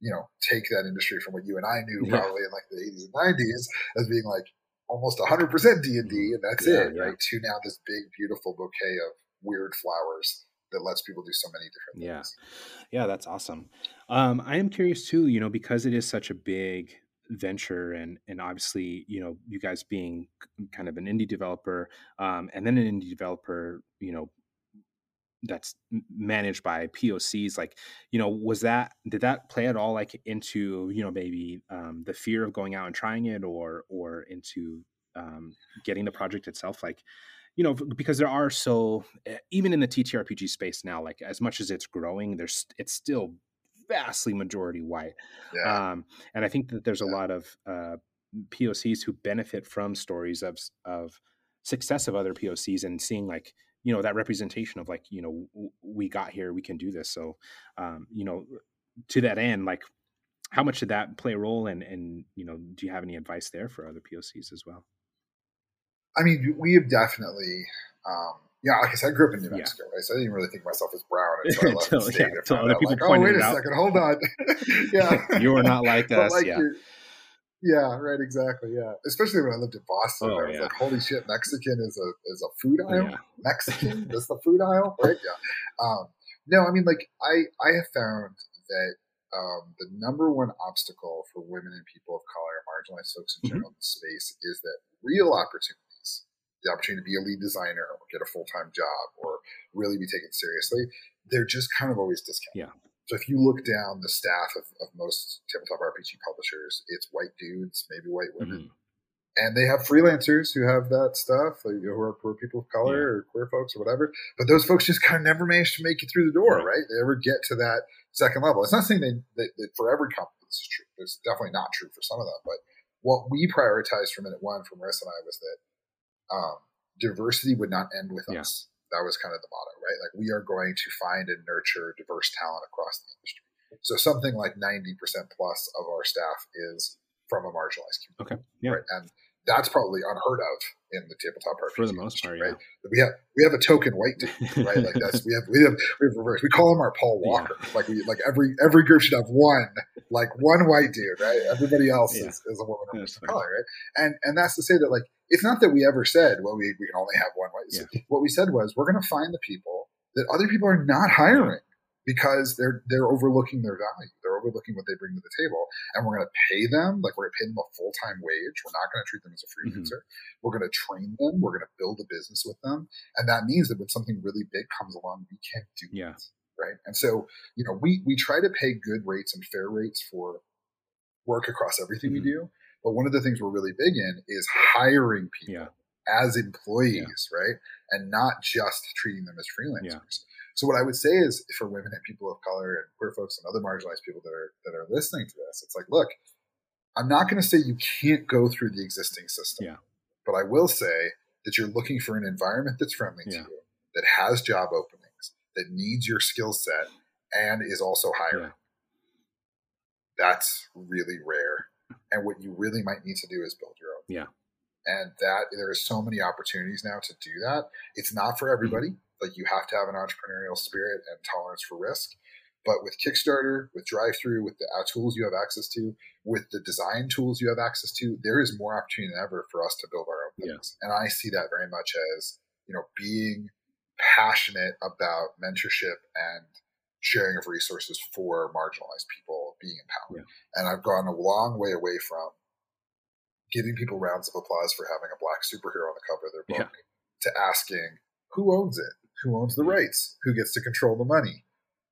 you know, take that industry from what you and I knew Yeah. probably in like the 80s and 90s as being like almost 100% D and D, and that's Yeah, it, right? To now this big, beautiful bouquet of weird flowers that lets people do so many different Yeah. things. Yeah, yeah, that's awesome. Um, I am curious too, you know, because it is such a big venture and and obviously, you know, you guys being kind of an indie developer, um, and then an indie developer, you know, that's managed by POCs, like, you know, was that did that play at all like into, you know, maybe um the fear of going out and trying it or or into um getting the project itself? Like, you know, because there are so eh, even in the TTRPG space now, like as much as it's growing, there's it's still vastly majority white. Yeah. Um, and I think that there's a Yeah. lot of uh, POCs who benefit from stories of of success of other POCs and seeing like you know that representation of like you know w- we got here, we can do this. So um, you know, to that end, like how much did that play a role? And and you know, do you have any advice there for other POCs as well? I mean, we have definitely, um, yeah, like I said, I grew up in New Yeah. Mexico, right? So I didn't really think of myself as brown (laughs) until I left the Until- state. yeah, until other out, people like, oh, wait it a out. second, hold on. (laughs) yeah. (laughs) You are not like us, like, yeah. Yeah, right, exactly. Yeah. Especially when I lived in Boston. Oh, I was yeah. like, holy shit, Mexican is a is a food aisle? Yeah. Mexican? (laughs) is the food aisle? Right? Yeah. Um, no, I mean like I I have found that um, the number one obstacle for women and people of color marginalized folks in Mhm. general in the space is that real opportunities, the opportunity to be a lead designer or get a full time job or really be taken seriously, they're just kind of always discounted. Yeah. So if you look down the staff of, of most tabletop RPG publishers, it's white dudes, maybe white women, Mhm. and they have freelancers who have that stuff, like, who are, who are people of color Yeah. or queer folks or whatever. But those folks just kind of never manage to make it through the door, Right. right? They never get to that second level. It's not saying they, that, that for every company this is true. It's definitely not true for some of them. But what we prioritized from minute one, from Marissa and I, was that um, diversity would not end with Yeah. us. That was kind of the motto, right? Like we are going to find and nurture diverse talent across the industry. So something like 90% plus of our staff is from a marginalized community. Okay. Yeah. Right? And that's probably unheard of in the tabletop RPG For the most part, right? We have we have a token white dude, right? Like that's we have we have we have reverse. We call him our Paul Yeah. Walker. Like we like every every group should have one like one white dude, right? Everybody else Yeah. is, is a woman or person of color, right? And and that's to say that like it's not that we ever said, well, we, we can only have one white. Yeah. What we said was we're going to find the people that other people are not hiring because they're they're overlooking their value. Overlooking what they bring to the table, and we're going to pay them like we're going to pay them a full time wage. We're not going to treat them as a Mm-hmm. freelancer. We're going to train them. We're going to build a business with them, and that means that when something really big comes along, we can't do Yeah. it, right? And so you know we we try to pay good rates and fair rates for work across everything Mhm. we do. But one of the things we're really big in is hiring people Yeah. as employees, right? And not just treating them as freelancers. So what I would say is for women and people of color and queer folks and other marginalized people that are that are listening to this, it's like, look, I'm not going to say you can't go through the existing system. Yeah. But I will say that you're looking for an environment that's friendly Yeah. to you, that has job openings, that needs your skill set and is also hiring. Yeah. That's really rare. And what you really might need to do is build your own Yeah. and that there are so many opportunities now to do that. It's not for everybody. Mm-hmm. Like you have to have an entrepreneurial spirit and tolerance for risk. But with Kickstarter, with DriveThru, with the uh, tools you have access to, with the design tools you have access to, there is more opportunity than ever for us to build our own Yeah. things. And I see that very much as you know being passionate about mentorship and sharing of resources for marginalized people being empowered. Yeah. And I've gone a long way away from giving people rounds of applause for having a black superhero on the cover of their book yeah. to asking who owns it, who owns the rights, who gets to control the money,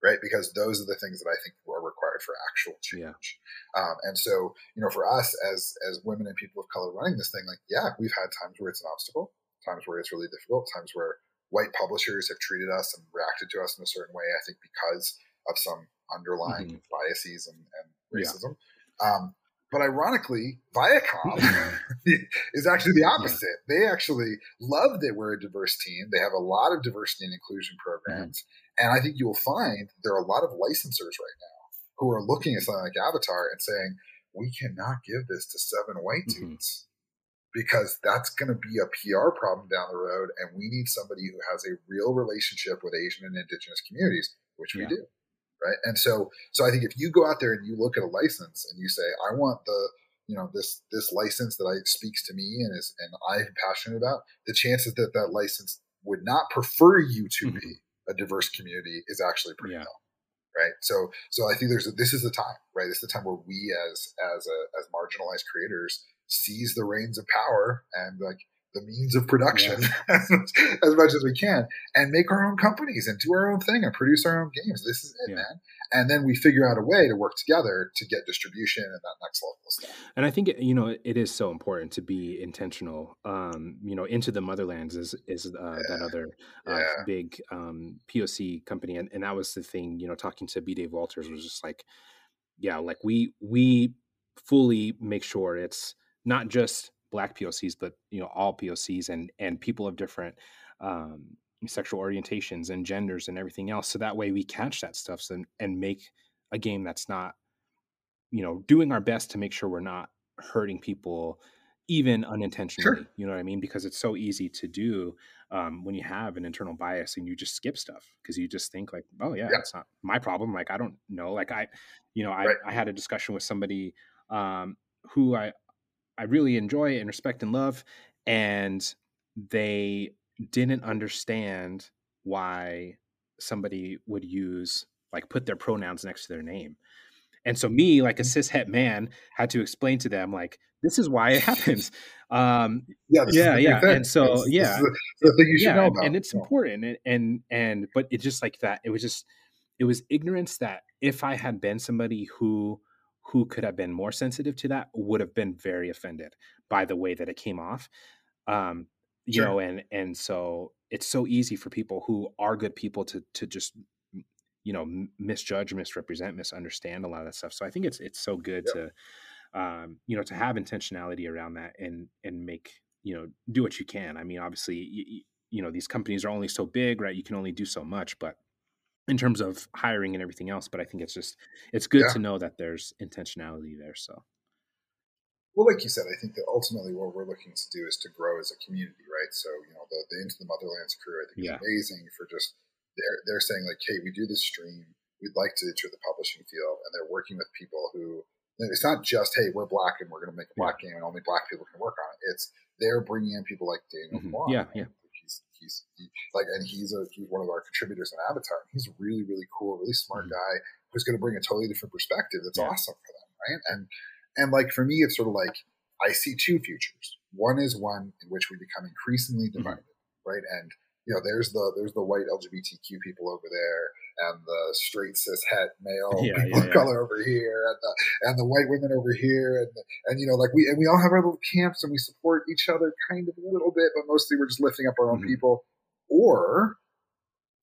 right? Because those are the things that I think are required for actual change. Yeah. Um, and so, you know, for us as as women and people of color running this thing, like, yeah, we've had times where it's an obstacle, times where it's really difficult, times where white publishers have treated us and reacted to us in a certain way. I think because of some underlying mm-hmm. biases and, and racism. Yeah. Um, but ironically, Viacom (laughs) is actually the opposite. Yeah. They actually love that we're a diverse team. They have a lot of diversity and inclusion programs. Mm-hmm. And I think you will find there are a lot of licensors right now who are looking at something like Avatar and saying, we cannot give this to seven white mm-hmm. dudes because that's going to be a PR problem down the road. And we need somebody who has a real relationship with Asian and indigenous communities, which yeah. we do. Right. And so, so I think if you go out there and you look at a license and you say, I want the, you know, this, this license that I speaks to me and is, and I'm passionate about the chances that that license would not prefer you to mm-hmm. be a diverse community is actually pretty yeah. low right so so i think there's a, this is the time right this is the time where we as as a, as marginalized creators seize the reins of power and like the means of production yeah. (laughs) as, much, as, much, as we can and make our own companies and do our own thing and produce our own games. This is it, yeah. man. And then we figure out a way to work together to get distribution and that next level stuff. And I think you know it is so important to be intentional. Um, you know, into the motherlands is is uh, yeah. that other uh, big um, POC company, and, and that was the thing. You know, talking to B. Dave Walters was just like, yeah, like we we fully make sure it's not just black POCs, but you know all POCs and and people of different um, sexual orientations and genders and everything else. So that way we catch that stuff and and make a game that's not you know doing our best to make sure we're not hurting people even unintentionally sure. you know what i mean because it's so easy to do um, when you have an internal bias and you just skip stuff because you just think like oh yeah, yeah, that's not my problem like i don't know like i you know i, right. I had a discussion with somebody um, who i I really enjoy and respect and love. And they didn't understand why somebody would use like put their pronouns next to their name. And so me, like a mm. cishet man, had to explain to them like this is why it (laughs) happens. Um, yeah, yeah, yeah. And so this, yeah, this the thing you should yeah, know about. and it's important. And, and and but it just like that. It was just it was ignorance that if I had been somebody who who could have been more sensitive to that would have been very offended by the way that it came off um you sure. know and and so it's so easy for people who are good people to to just you know misjudge misrepresent misunderstand a lot of that stuff so i think it's it's so good to um you know to have intentionality around that and and make you know do what you can i mean obviously you, you know these companies are only so big right you can only do so much but in terms of hiring and everything else. But I think it's just it's good yeah. to know that there's intentionality there. So. Well, like you said, I think that ultimately what we're looking to do is to grow as a community, right? So, you know, the, the Into the Motherlands crew, I think yeah. is amazing for just they're they're saying like, hey, we do this stream, we'd like to enter the publishing field, and they're working with people who it's not just hey, we're black and we're going to make a black yeah. game and only black people can work on it. It's they're bringing in people like Daniel mm-hmm. yeah, yeah he's he, like, and he's a he's one of our contributors on Avatar. He's a really really cool, really smart mm-hmm. guy who's going to bring a totally different perspective. That's yeah. awesome for them, right? And and like for me, it's sort of like I see two futures. One is one in which we become increasingly mm-hmm. divided, mm-hmm. right? And you know, there's the there's the white LGBTQ people over there, and the straight cis het male yeah, people yeah, of color over here, and the and the white women over here, and the, and you know, like we and we all have our little camps, and we support each other kind of a little bit, but mostly we're just lifting up our own mm-hmm. people. Or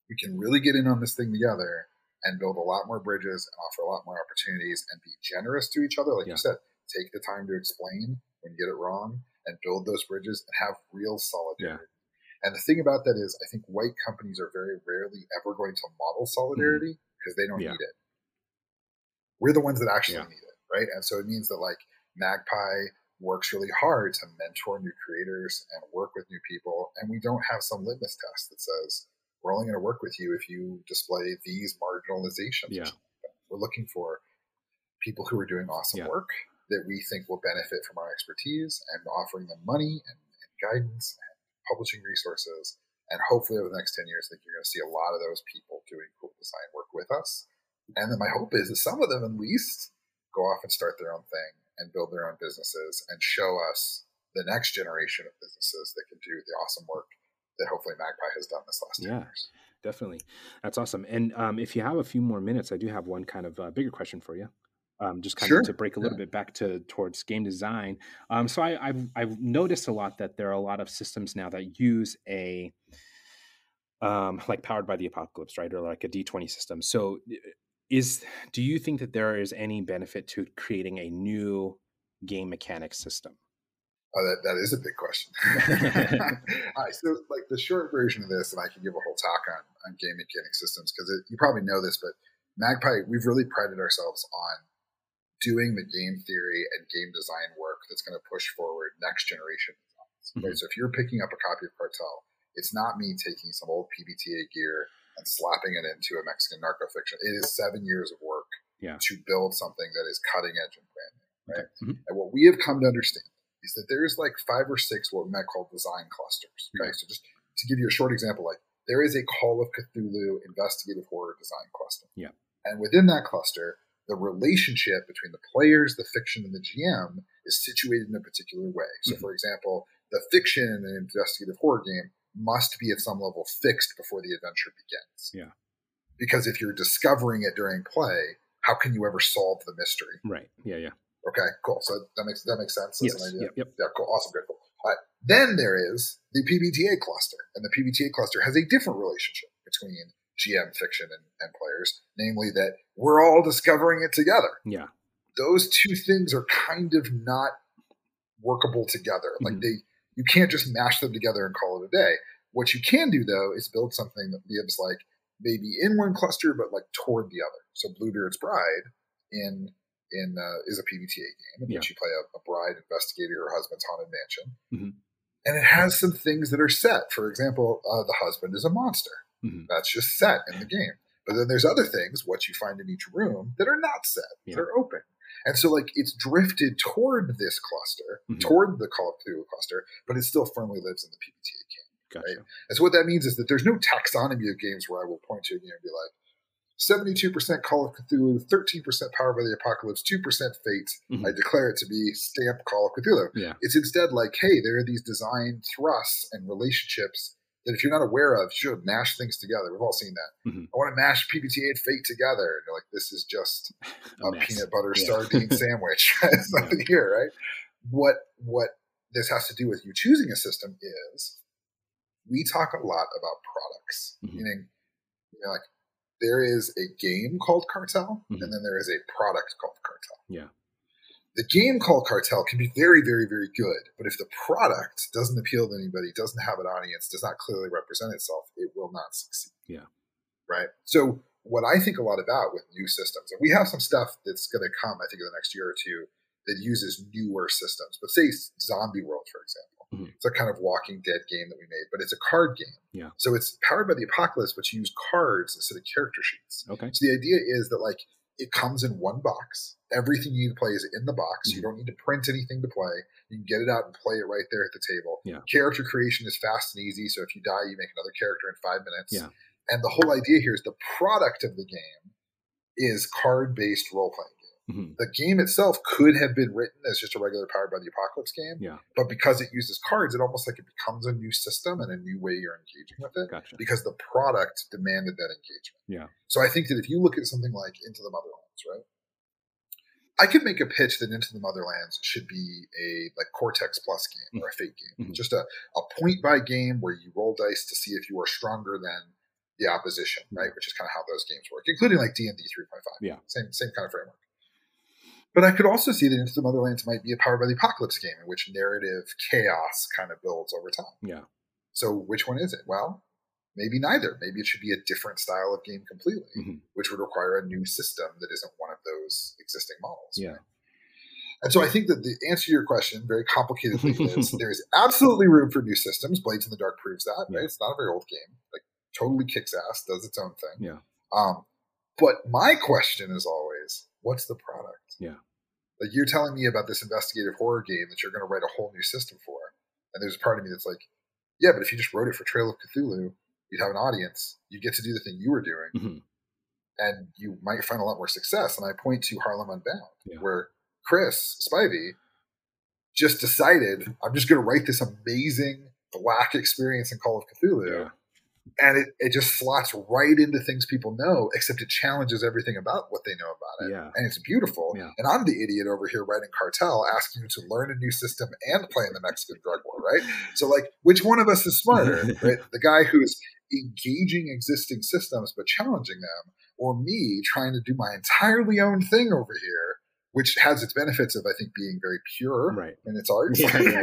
we can really get in on this thing together and build a lot more bridges and offer a lot more opportunities and be generous to each other, like you said. Take the time to explain when you get it wrong and build those bridges and have real solidarity. And the thing about that is, I think white companies are very rarely ever going to model solidarity because mm-hmm. they don't yeah. need it. We're the ones that actually yeah. need it, right? And so it means that like Magpie works really hard to mentor new creators and work with new people, and we don't have some litmus test that says we're only going to work with you if you display these marginalizations. Yeah. We're looking for people who are doing awesome yeah. work that we think will benefit from our expertise and offering them money and, and guidance publishing resources And hopefully over the next 10 years, I think you're going to see a lot of those people doing cool design work with us. And then my hope is that some of them at least go off and start their own thing and build their own businesses and show us the next generation of businesses that can do the awesome work that hopefully Magpie has done this last yeah. years. Definitely. That's awesome. And um, if you have a few more minutes, I do have one kind of uh, bigger question for you. Um, just kind sure. of to break a little yeah. bit back to towards game design. Um, so I, have I've noticed a lot that there are a lot of systems now that use a um, like powered by the apocalypse, right, or like a D twenty system. So is do you think that there is any benefit to creating a new game mechanics system? Oh, that, that is a big question. (laughs) (laughs) All right, so like the short version of this, and I can give a whole talk on, on game mechanic systems because you probably know this, but Magpie, we've really prided ourselves on doing the game theory and game design work that's going to push forward next generation designs. Mm-hmm. Right? So if you're picking up a copy of Cartel, it's not me taking some old PBTA gear and slapping it into a Mexican narco fiction. It is seven years of work yeah. to build something that is cutting edge and brand new. Right? Mm-hmm. And what we have come to understand is that there's like five or six what we might call design clusters. Okay, so just to give you a short example, like there is a Call of Cthulhu investigative horror design cluster. Yeah, and within that cluster, the relationship between the players, the fiction, and the GM is situated in a particular way. So, mm-hmm. for example, the fiction in an investigative horror game must be at some level fixed before the adventure begins. Yeah. Because if you're discovering it during play, how can you ever solve the mystery? Right. Yeah. Yeah. Okay, cool. So that makes that makes sense. That's yes. Yep, yep. Yeah, cool. Awesome. Good. Cool. All right. Then there is the PBTA cluster, and the PBTA cluster has a different relationship between GM fiction and, and players, namely that we're all discovering it together. Yeah. Those two things are kind of not workable together. Mm-hmm. Like they, you can't just mash them together and call it a day. What you can do though is build something that gives like maybe in one cluster, but like toward the other. So Bluebeard's Bride in in uh, is a PBTA game in yeah. which you play a, a, bride investigator her husband's haunted mansion, mm-hmm. and it has some things that are set. For example, uh, the husband is a monster. Mm-hmm. That's just set in the game. But then there's other things, what you find in each room, that are not set. Yeah. They're open. And so, like, it's drifted toward this cluster, mm-hmm. toward the Call of Cthulhu cluster, but it still firmly lives in the PBTA game. Gotcha. Right? And so, what that means is that there's no taxonomy of games where I will point to a game and be like, 72% Call of Cthulhu, 13% Power by the Apocalypse, 2% Fate. Mm-hmm. I declare it to be stamp Call of Cthulhu. Yeah. It's instead like, hey, there are these design thrusts and relationships that if you're not aware of, you should mash things together. We've all seen that. Mm-hmm. I want to mash PBTA and Fate together. And you're like, this is just (laughs) a, a peanut butter yeah. sardine (laughs) sandwich. (laughs) It's nothing here, right? What what this has to do with you choosing a system is we talk a lot about products, mm-hmm. meaning you know, like there is a game called Cartel, mm-hmm. and then there is a product called Cartel. Yeah. The game called Cartel can be very, very, very good, but if the product doesn't appeal to anybody, doesn't have an audience, does not clearly represent itself, it will not succeed. Yeah. Right. So, what I think a lot about with new systems, and we have some stuff that's going to come, I think, in the next year or two that uses newer systems, but say Zombie World, for example Mm-hmm. It's a kind of Walking Dead game that we made, but it's a card game. Yeah. So it's powered by the apocalypse, but you use cards instead of character sheets. Okay. So the idea is that like it comes in one box. Everything you need to play is in the box. Mm-hmm. You don't need to print anything to play. You can get it out and play it right there at the table. Yeah. Character creation is fast and easy. So if you die, you make another character in five minutes. Yeah. And the whole idea here is the product of the game is card based role playing. Mm-hmm. The game itself could have been written as just a regular Powered by the Apocalypse game. Yeah. But because it uses cards, it almost like it becomes a new system and a new way you're engaging with it. Gotcha. Because the product demanded that engagement. Yeah. So I think that if you look at something like Into the Motherlands, right? I could make a pitch that Into the Motherlands should be a like Cortex Plus game mm-hmm. or a Fate game. Mm-hmm. Just a, a point by game where you roll dice to see if you are stronger than the opposition, right? Which is kind of how those games work, including like D and D three point five. Yeah, same same kind of framework. But I could also see that Into the Motherlands might be a Powered by the Apocalypse game in which narrative chaos kind of builds over time. Yeah. So which one is it? Well, maybe neither. Maybe it should be a different style of game completely, mm-hmm. which would require a new system that isn't one of those existing models. Yeah. And so I think that the answer to your question, very complicatedly, is (laughs) there is absolutely room for new systems. Blades in the Dark proves that, right? It's not a very old game. Like totally kicks ass, does its own thing. Yeah. Um, but my question is always, what's the product? Yeah. Like you're telling me about this investigative horror game that you're going to write a whole new system for, and there's a part of me that's like, Yeah, but if you just wrote it for Trail of Cthulhu, you'd have an audience. you'd get to do the thing you were doing, Mhm. and you might find a lot more success. And I point to Harlem Unbound, Yeah. where Chris Spivey just decided, I'm just going to write this amazing black experience in Call of Cthulhu. Yeah. And it, it just slots right into things people know, except it challenges everything about what they know about it. Yeah. And it's beautiful. Yeah. And I'm the idiot over here writing Cartel, asking you to learn a new system and play in the Mexican drug war, right? So, like, which one of us is smarter, (laughs) right? The guy who's engaging existing systems but challenging them, or me trying to do my entirely own thing over here, which has its benefits of, I think, being very pure Right. in its art Yeah, (laughs) yeah,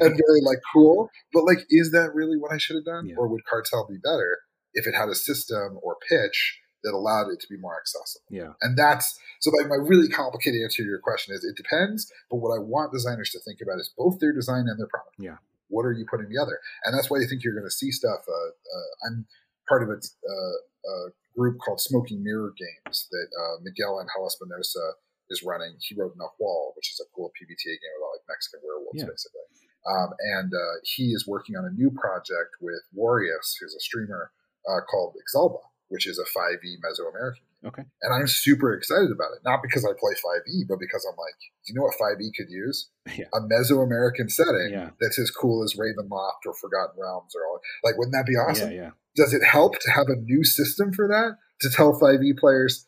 and very like cool. But like, is that really what I should have done, Yeah. or would Cartel be better if it had a system or pitch that allowed it to be more accessible? Yeah. And that's so. Like, my really complicated answer to your question is, it depends. But what I want designers to think about is both their design and their product. Yeah. What are you putting together? And that's why I think you're going to see stuff. Uh, uh, I'm part of a, uh, a group called Smoking Mirror Games that uh, Miguel Angel Espinoza is running. He wrote Nahual, which is a cool PBTA game about like Mexican werewolves, Yeah. basically. Um, and uh, he is working on a new project with Warrius, who's a streamer, uh, called Exalba, which is a 5e Mesoamerican game. Okay. And I'm super excited about it. Not because I play 5e, but because I'm like, do you know what 5e could use? (laughs) Yeah. A Mesoamerican setting Yeah. that's as cool as Ravenloft or Forgotten Realms or all. Like, wouldn't that be awesome? Yeah. Yeah. does it help to have a new system for that to tell 5e players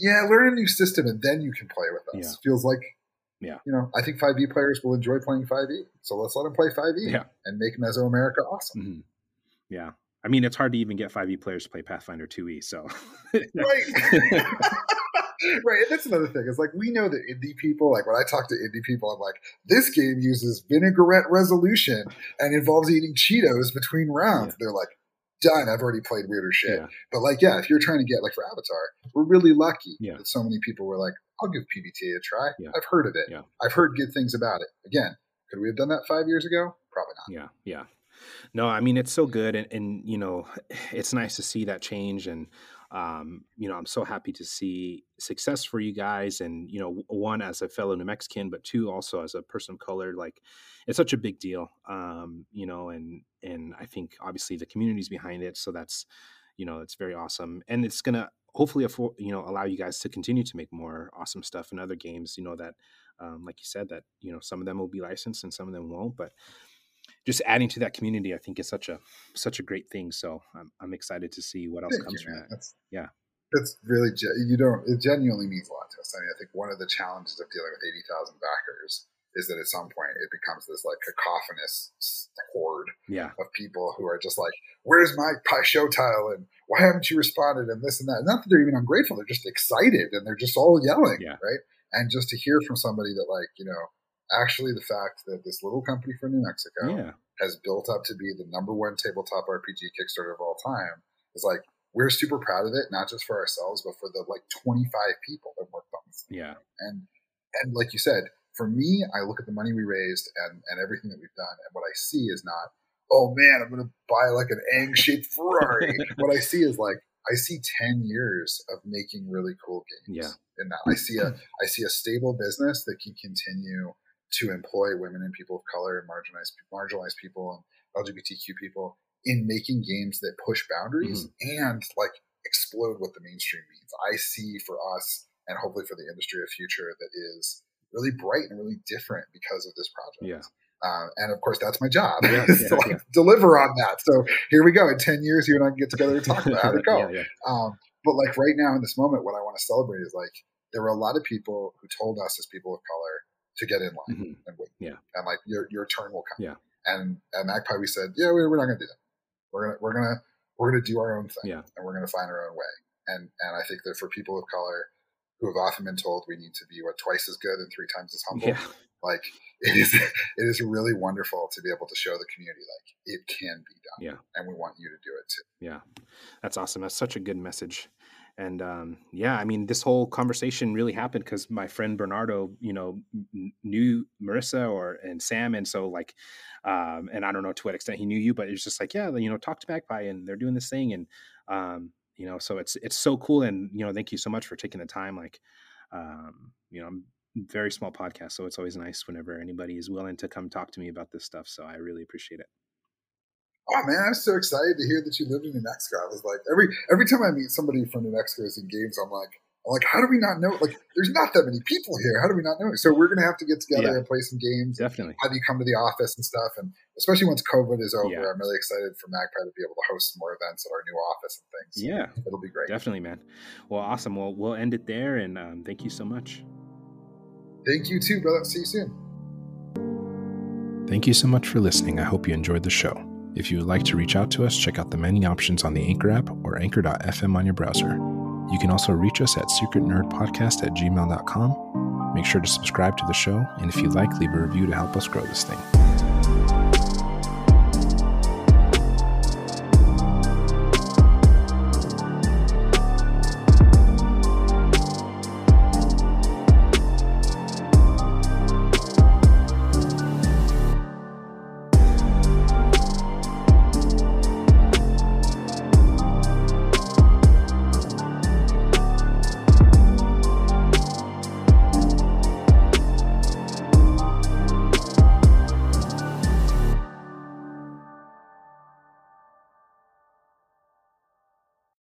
yeah learn a new system and then you can play with us Yeah. feels like Yeah. you know i think 5e players will enjoy playing 5e so let's let them play 5e Yeah. and make mesoamerica awesome hmm Yeah. I mean, it's hard to even get 5e players to play Pathfinder 2e. So, (laughs) right (laughs) right and that's another thing it's like we know that indie people like when i talk to indie people i'm like this game uses vinaigrette resolution and involves eating cheetos between rounds they're like done i've already played weirder shit yeah. But like, yeah, if you're trying to get like for Avatar, we're really lucky Yeah. that so many people were like, "I'll give PBTA a try. Yeah. I've heard of it. Yeah. I've heard good things about it." Again, could we have done that five years ago? Probably not. Yeah, yeah. No, I mean it's so good, and, and you know, (sighs) it's nice to see that change, and um, you know, I'm so happy to see success for you guys, and you know, one as a fellow New Mexican, but two also as a person of color. Like, it's such a big deal, um, you know, and and I think obviously the community's behind it, so that's you know, it's very awesome, and it's gonna hopefully afford you know allow you guys to continue to make more awesome stuff in other games. You know that, um, like you said, that you know some of them will be licensed and some of them won't, but just adding to that community, I think is such a such a great thing. So I'm I'm excited to see what else Thank comes you, from man. that. That's Yeah. That's really you don't. It genuinely means a lot to us. I mean, I think one of the challenges of dealing with eighty thousand backers is that at some point it becomes this like cacophonous horde Yeah, of people who are just like, "Where's my Pai Sho tile?" and "Why haven't you responded?" and this and that. Not that they're even ungrateful; they're just excited and they're just all yelling, Yeah. right? And just to hear from somebody that, like, you know, actually the fact that this little company from New Mexico yeah, has built up to be the number one tabletop RPG Kickstarter of all time is like we're super proud of it, not just for ourselves, but for the like 25 people that worked on this. thing. yeah, And and like you said, for me, I look at the money we raised and and everything that we've done, and what I see is not, oh man, I'm gonna buy like an egg shaped Ferrari. (laughs) what I see is like I see 10 years of making really cool games. Yeah. In that, I see a I see a stable business that can continue to employ women and people of color and marginalized marginalized people and LGBTQ people in making games that push boundaries and like explode what the mainstream means. I see for us and hopefully for the industry a future that is really bright and really different because of this project. yeah, Uh, and of course, that's my job (laughs) Yeah, yeah, to like yeah. deliver on that. So here we go. In 10 years, you and I can get together and talk about how to (laughs) go. Um, but like right now in this moment, what I want to celebrate is like there were a lot of people who told us as people of color to get in line Mhm. and wait. Yeah. And like your your turn will come. Yeah. And at Magpie we said, yeah, we're, we're not gonna do that. We're gonna we're gonna we're gonna do our own thing. Yeah. And we're gonna find our own way. And and I think that for people of color who have often been told we need to be what twice as good and three times as humble, yeah, like (laughs) it is it is really wonderful to be able to show the community like it can be done. Yeah. And we want you to do it too. yeah. That's awesome. That's such a good message. And um, yeah, I mean, this whole conversation really happened because my friend Bernardo, you know, knew Marissa or and Sam, and so like, um, and I don't know to what extent he knew you, but it's just like, yeah, you know, talk to Magpie, and they're doing this thing, and um, you know, so it's it's so cool, and you know, thank you so much for taking the time. Like, um, you know, I'm very small podcast, so it's always nice whenever anybody is willing to come talk to me about this stuff. So I really appreciate it. Oh man, I'm so excited to hear that you lived in New Mexico. I was like, every every time I meet somebody from New Mexico in games, I'm like, I'm like, how do we not know? Like, there's not that many people here. How do we not know? So we're gonna have to get together yeah, and play some games. Definitely. Have you come to the office and stuff, and especially once COVID is over, yeah. I'm really excited for Magpie to be able to host more events at our new office and things. Yeah, it'll be great. Definitely, man. Well, awesome. Well, we'll end it there, and um, thank you so much. Thank you too, brother. See you soon. Thank you so much for listening. I hope you enjoyed the show. If you would like to reach out to us, check out the many options on the Anchor app or anchor.fm on your browser. You can also reach us at secretnerdpodcast at gmail.com. Make sure to subscribe to the show, and if you'd like, leave a review to help us grow this thing.